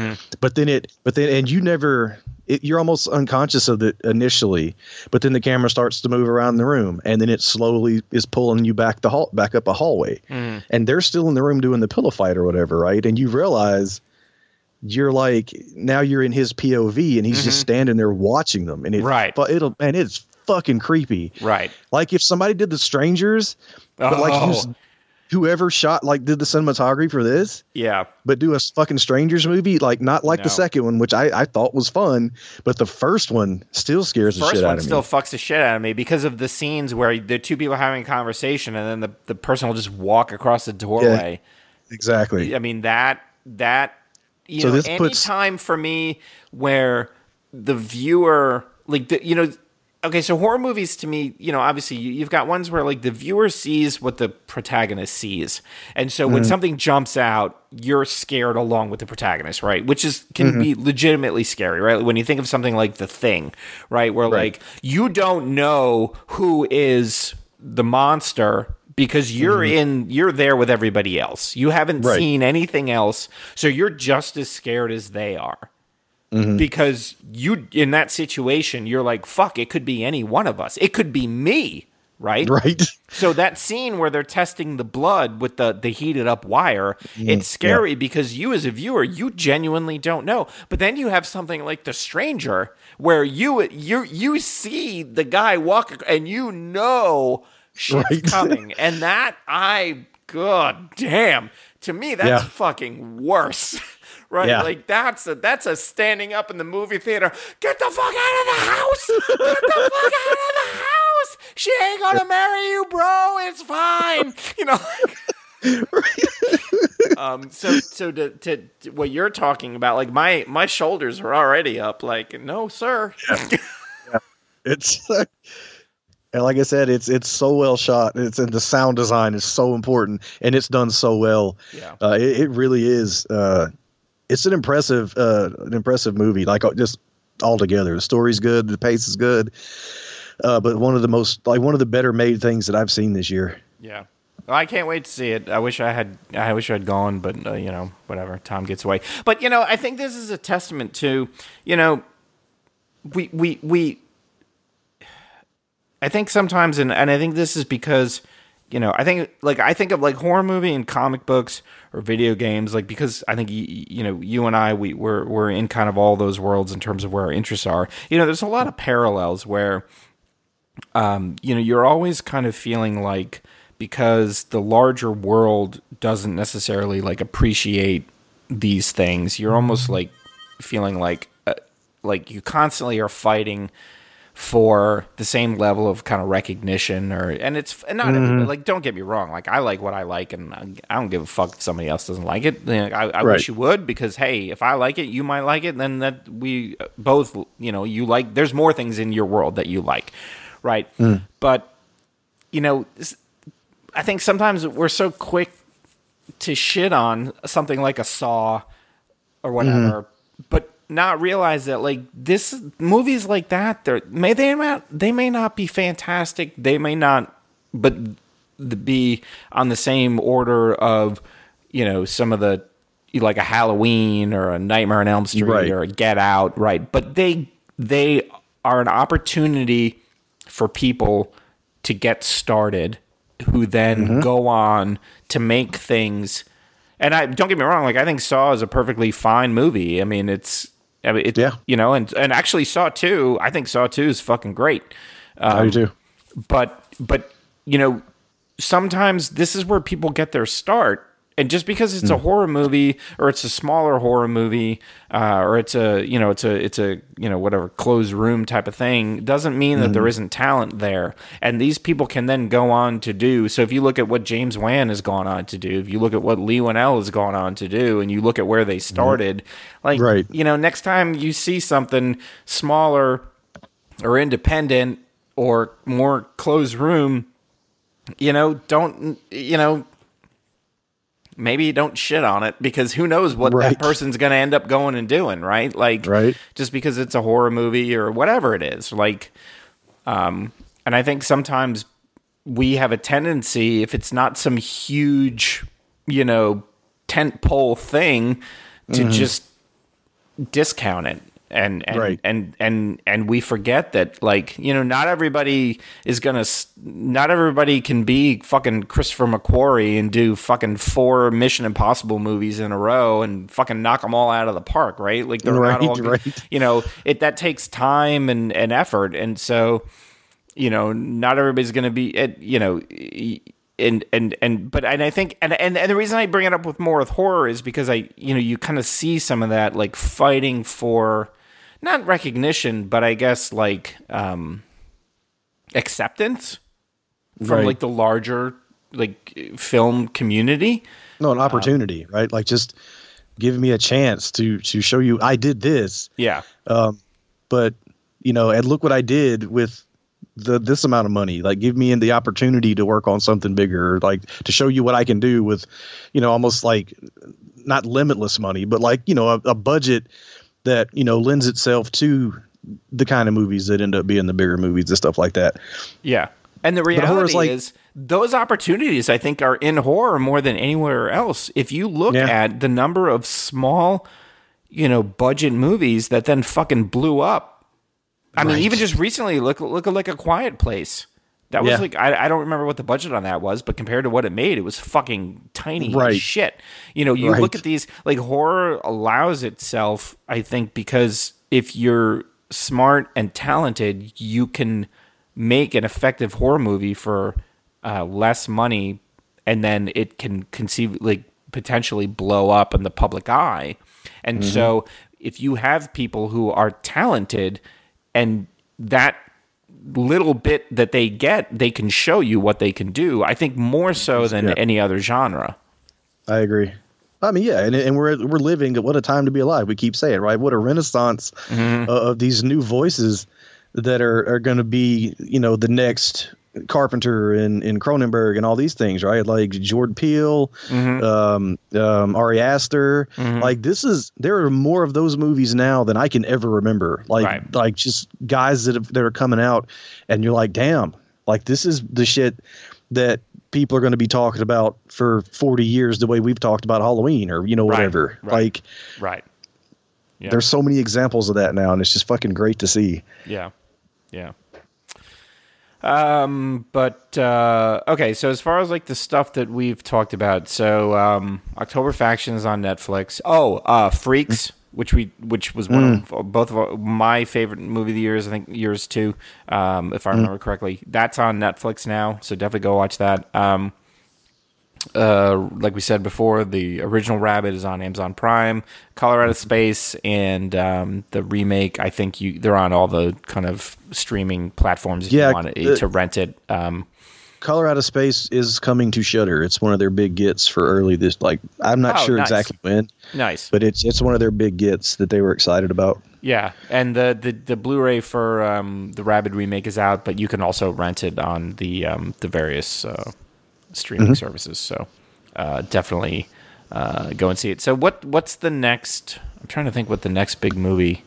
But then it but then and you never it, you're almost unconscious of it initially, but then the camera starts to move around the room, and then it slowly is pulling you back the hall back up a hallway, and they're still in the room doing the pillow fight or whatever, right? And you realize you're like now you're in his POV and he's just mm-hmm. standing there watching them and it Right. but it'll and it's fucking creepy. Right. Like if somebody did the strangers, but like Oh. who's, whoever shot like did the cinematography for this, Yeah. but do a fucking strangers movie, like not like No. the second one, which I, I thought was fun, but the first one still scares the First shit out of me still fucks the shit out of me because of the scenes where the two people having a conversation and then the, the person will just walk across the doorway. Exactly. I mean that that you So know this any puts- time for me where the viewer like the you know okay so horror movies to me you know obviously you, you've got ones where like the viewer sees what the protagonist sees and so Mm-hmm. when something jumps out you're scared along with the protagonist right which is can Mm-hmm. be legitimately scary right when you think of something like the thing right where Right. like you don't know who is the monster because you're in you're there with everybody else. You haven't Mm-hmm. Right. seen anything else, so you're just as scared as they are. Mm-hmm. Because you in that situation, you're like, fuck, it could be any one of us. It could be me, right? Right. So that scene where they're testing the blood with the the heated up wire, it's scary because you as a viewer, you genuinely don't know. But then you have something like The Stranger where you you you see the guy walk and you know shit's Right. coming. And that I god damn. To me that's Yeah. fucking worse. Right, Yeah. like that's a that's a standing up in the movie theater. Get the fuck out of the house! Get the fuck out of the house! She ain't gonna marry you, bro. It's fine. You know, um, so so to, to, to what you're talking about, like my my shoulders are already up. Like, no, sir. It's and like I said, it's it's so well shot. It's and the sound design is so important, and it's done so well. Yeah. Uh, it, it really is. Uh, it's an impressive, uh, an impressive movie. Like uh, just all together, the story's good, the pace is good. Uh, but one of the most, like one of the better made things that I've seen this year. Yeah. I can't wait to see it. I wish I had. I wish I had gone, but uh, you know, whatever. Time gets away. But you know, I think this is a testament to you know, we we we. I think sometimes, and and I think this is because you know, I think like I think of like horror movie and comic books or video games, like because I think y- you know you and I we we're we're in kind of all those worlds in terms of where our interests are. You know, there's a lot of parallels where, um, you know, you're always kind of feeling like because the larger world doesn't necessarily like appreciate these things, you're almost like feeling like uh, like you constantly are fighting for the same level of kind of recognition or and it's and not everybody, mm-hmm. like don't get me wrong like I like what I like and I, don't give a fuck if somebody else doesn't like it I, I Right. wish you would because hey if I like it you might like it then that we uh, both you know you like there's more things in your world that you like right? Mm. But you know i think sometimes we're so quick to shit on something like a saw or mm-hmm. whatever, but not realize that like this movies like that they're may they not they may not be fantastic they may not but be on the same order of you know some of the like a Halloween or a Nightmare on Elm Street Right. or a Get Out right but they they are an opportunity for people to get started who then Mm-hmm. go on to make things and I don't get me wrong like I think Saw is a perfectly fine movie I mean it's I mean, it, Yeah. you know and and actually Saw 2 I think Saw 2 is fucking great I um, do but but you know sometimes this is where people get their start and just because it's a hmm. horror movie or it's a smaller horror movie uh, or it's a you know it's a it's a you know whatever closed room type of thing doesn't mean that there hmm. isn't talent there. And these people can then go on to do so if you look at what James Wan has gone on to do if you look at what Leigh Whannell has gone on to do and you look at where they hmm. started like Right. you know next time you see something smaller or independent or more closed room, you know, don't you know maybe don't shit on it because who knows what Right. that person's going to end up going and doing, right? Like Right. just because it's a horror movie or whatever it is. Like um and I think sometimes we have a tendency if it's not some huge, you know, tent pole thing to just discount it and and, Right. and and and we forget that like you know not everybody is gonna not everybody can be fucking Christopher McQuarrie and do fucking four Mission Impossible movies in a row and fucking knock them all out of the park right like they're not Right, all right. you know it that takes time and and effort and so you know not everybody's gonna be it you know and and and but and I think and and and the reason I bring it up with more with horror is because I you know you kind of see some of that like fighting for not recognition but I guess like um acceptance from Right. like the larger like film community. No, an opportunity, right? Like just give me a chance to to show you I did this. Yeah. Um, but you know, and look what I did with the this amount of money. Like, give me in the opportunity to work on something bigger, like to show you what I can do with, you know, almost like not limitless money, but like you know, a, a budget that you know lends itself to the kind of movies that end up being the bigger movies and stuff like that. Yeah. And the reality like- is those opportunities I think are in horror more than anywhere else. If you look Yeah. at the number of small, you know, budget movies that then fucking blew up. I mean, even just recently, look look at like a quiet place. That was Yeah. like I, I don't remember what the budget on that was, but compared to what it made, it was fucking tiny Right. shit. You know, you look at these like horror allows itself, I think, because if you're smart and talented, you can make an effective horror movie for uh, less money, and then it can conceive like potentially blow up in the public eye. And so, if you have people who are talented, and that little bit that they get, they can show you what they can do. I think more so than Yeah. any other genre. I agree. I mean, yeah, and, and we're we're living. What a time to be alive! We keep saying, right? What a renaissance Mm-hmm. uh, of these new voices that are are going to be, you know, the next Carpenter and, and Cronenberg and all these things, right? Like Jordan Peele, Mm-hmm. um, um, Ari Aster. Like this is there are more of those movies now than I can ever remember. Like Right. like just guys that have, that are coming out, and you're like, damn, like this is the shit that people are going to be talking about for 40 years the way we've talked about Halloween or you know Right, whatever. right. Like Right. Yeah. there's so many examples of that now, and it's just fucking great to see. Yeah. Yeah. Um, but uh, okay, so as far as like the stuff that we've talked about, so um, October Faction is on Netflix. Oh, uh, Freaks, which we which was one of both of our, my favorite movie of the years. I think yours too, um, if I remember correctly. That's on Netflix now, so definitely go watch that. Um, uh, like we said before, the original Rabid is on Amazon Prime, Color Out of Space, and um, the remake. I think you they're on all the kind of streaming platforms if Yeah, you want uh, to, to rent it. Um, Color Out of Space is coming to Shudder. It's one of their big gets for early this. Like I'm not Oh, sure nice. exactly when, nice, but it's it's one of their big gets that they were excited about. yeah. And the the, the Blu-ray for um, the Rabid remake is out, but you can also rent it on the um, the various uh, streaming Mm-hmm. services. So uh, definitely uh, go and see it. So what what's the next? I'm trying to think what the next big movie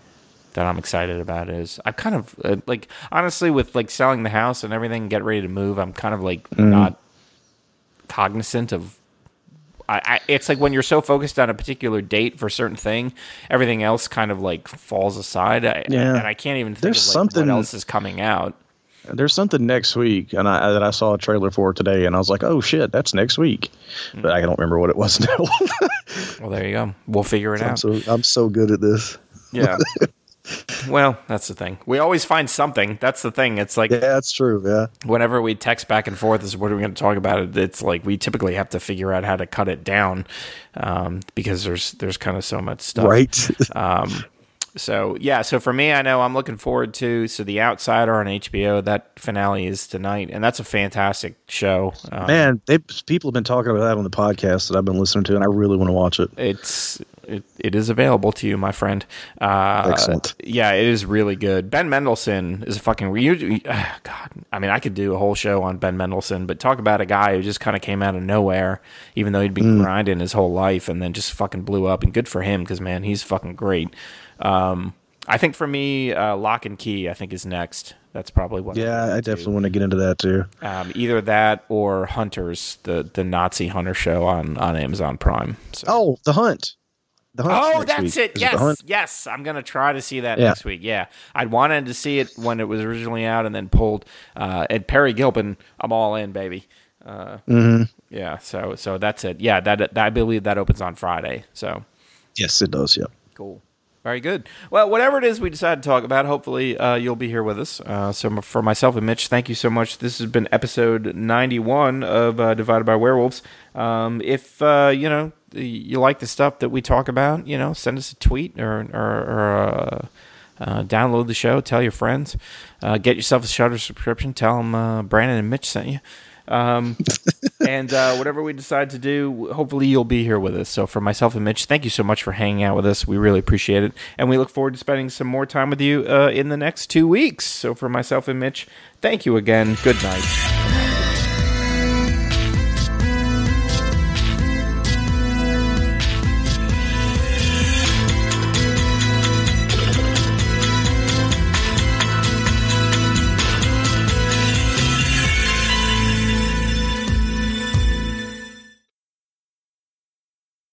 that I'm excited about is. I'm kind of uh, like honestly with like selling the house and everything, get ready to move. I'm kind of like Mm-hmm. not cognizant of. I, I, it's like when you're so focused on a particular date for a certain thing, everything else kind of like falls aside. I, Yeah. and I can't even think There's of like, something- what else is coming out. There's something next week, and I that I saw a trailer for today, and I was like, "Oh shit, that's next week," Hmm. but I don't remember what it was now. Well, there you go. We'll figure it I'm out. so I'm so good at this. Yeah. well, that's the thing. We always find something. That's the thing. It's like Yeah, that's true. Yeah, whenever we text back and forth is what are we going to talk about it it's like we typically have to figure out how to cut it down um, because there's there's kind of so much stuff right. um, so yeah so for me i know i'm looking forward to so the outsider on hbo that finale is tonight and that's a fantastic show um, Man, they people have been talking about that on the podcast that I've been listening to, and I really want to watch it. it's it, it is available to you, my friend. Uh, Excellent. Yeah, it is really good. Ben Mendelsohn is a fucking. You, uh, God, I mean, I could do a whole show on Ben Mendelsohn, but talk about a guy who just kind of came out of nowhere, even though he'd been grinding his whole life, and then just fucking blew up. And good for him, because man, he's fucking great. Um, I think for me, uh, Locke & Key, I think is next. That's probably what. Yeah, I definitely want to get into that too. Um, either that or Hunters, the the Nazi Hunter show on on Amazon Prime. So. Oh, the hunt. The hunt. Oh, that's it. Is Yes, hunt? yes. I'm gonna try to see that Yeah. next week. Yeah, I'd wanted to see it when it was originally out, and then pulled. Uh, and Betty Gilpin, I'm all in, baby. Uh, Mm-hmm. Yeah, so so that's it. Yeah, that, that I believe that opens on Friday. So Yes, it does. Yeah. cool. Very good. Well, whatever it is we decide to talk about, hopefully uh, you'll be here with us. Uh, so for myself and Mitch, thank you so much. This has been episode 91 of uh, Divided by Werewolves. Um, if uh, you know you like the stuff that we talk about, you know, send us a tweet or or, or uh, uh, download the show. Tell your friends. Get yourself a Shudder subscription. Tell them Brandon and Mitch sent you. Um, and uh, whatever we decide to do, hopefully you'll be here with us. So for myself and Mitch, thank you so much for hanging out with us. We really appreciate it, and we look forward to spending some more time with you uh, in the next two weeks. So for myself and Mitch, thank you again. Good night.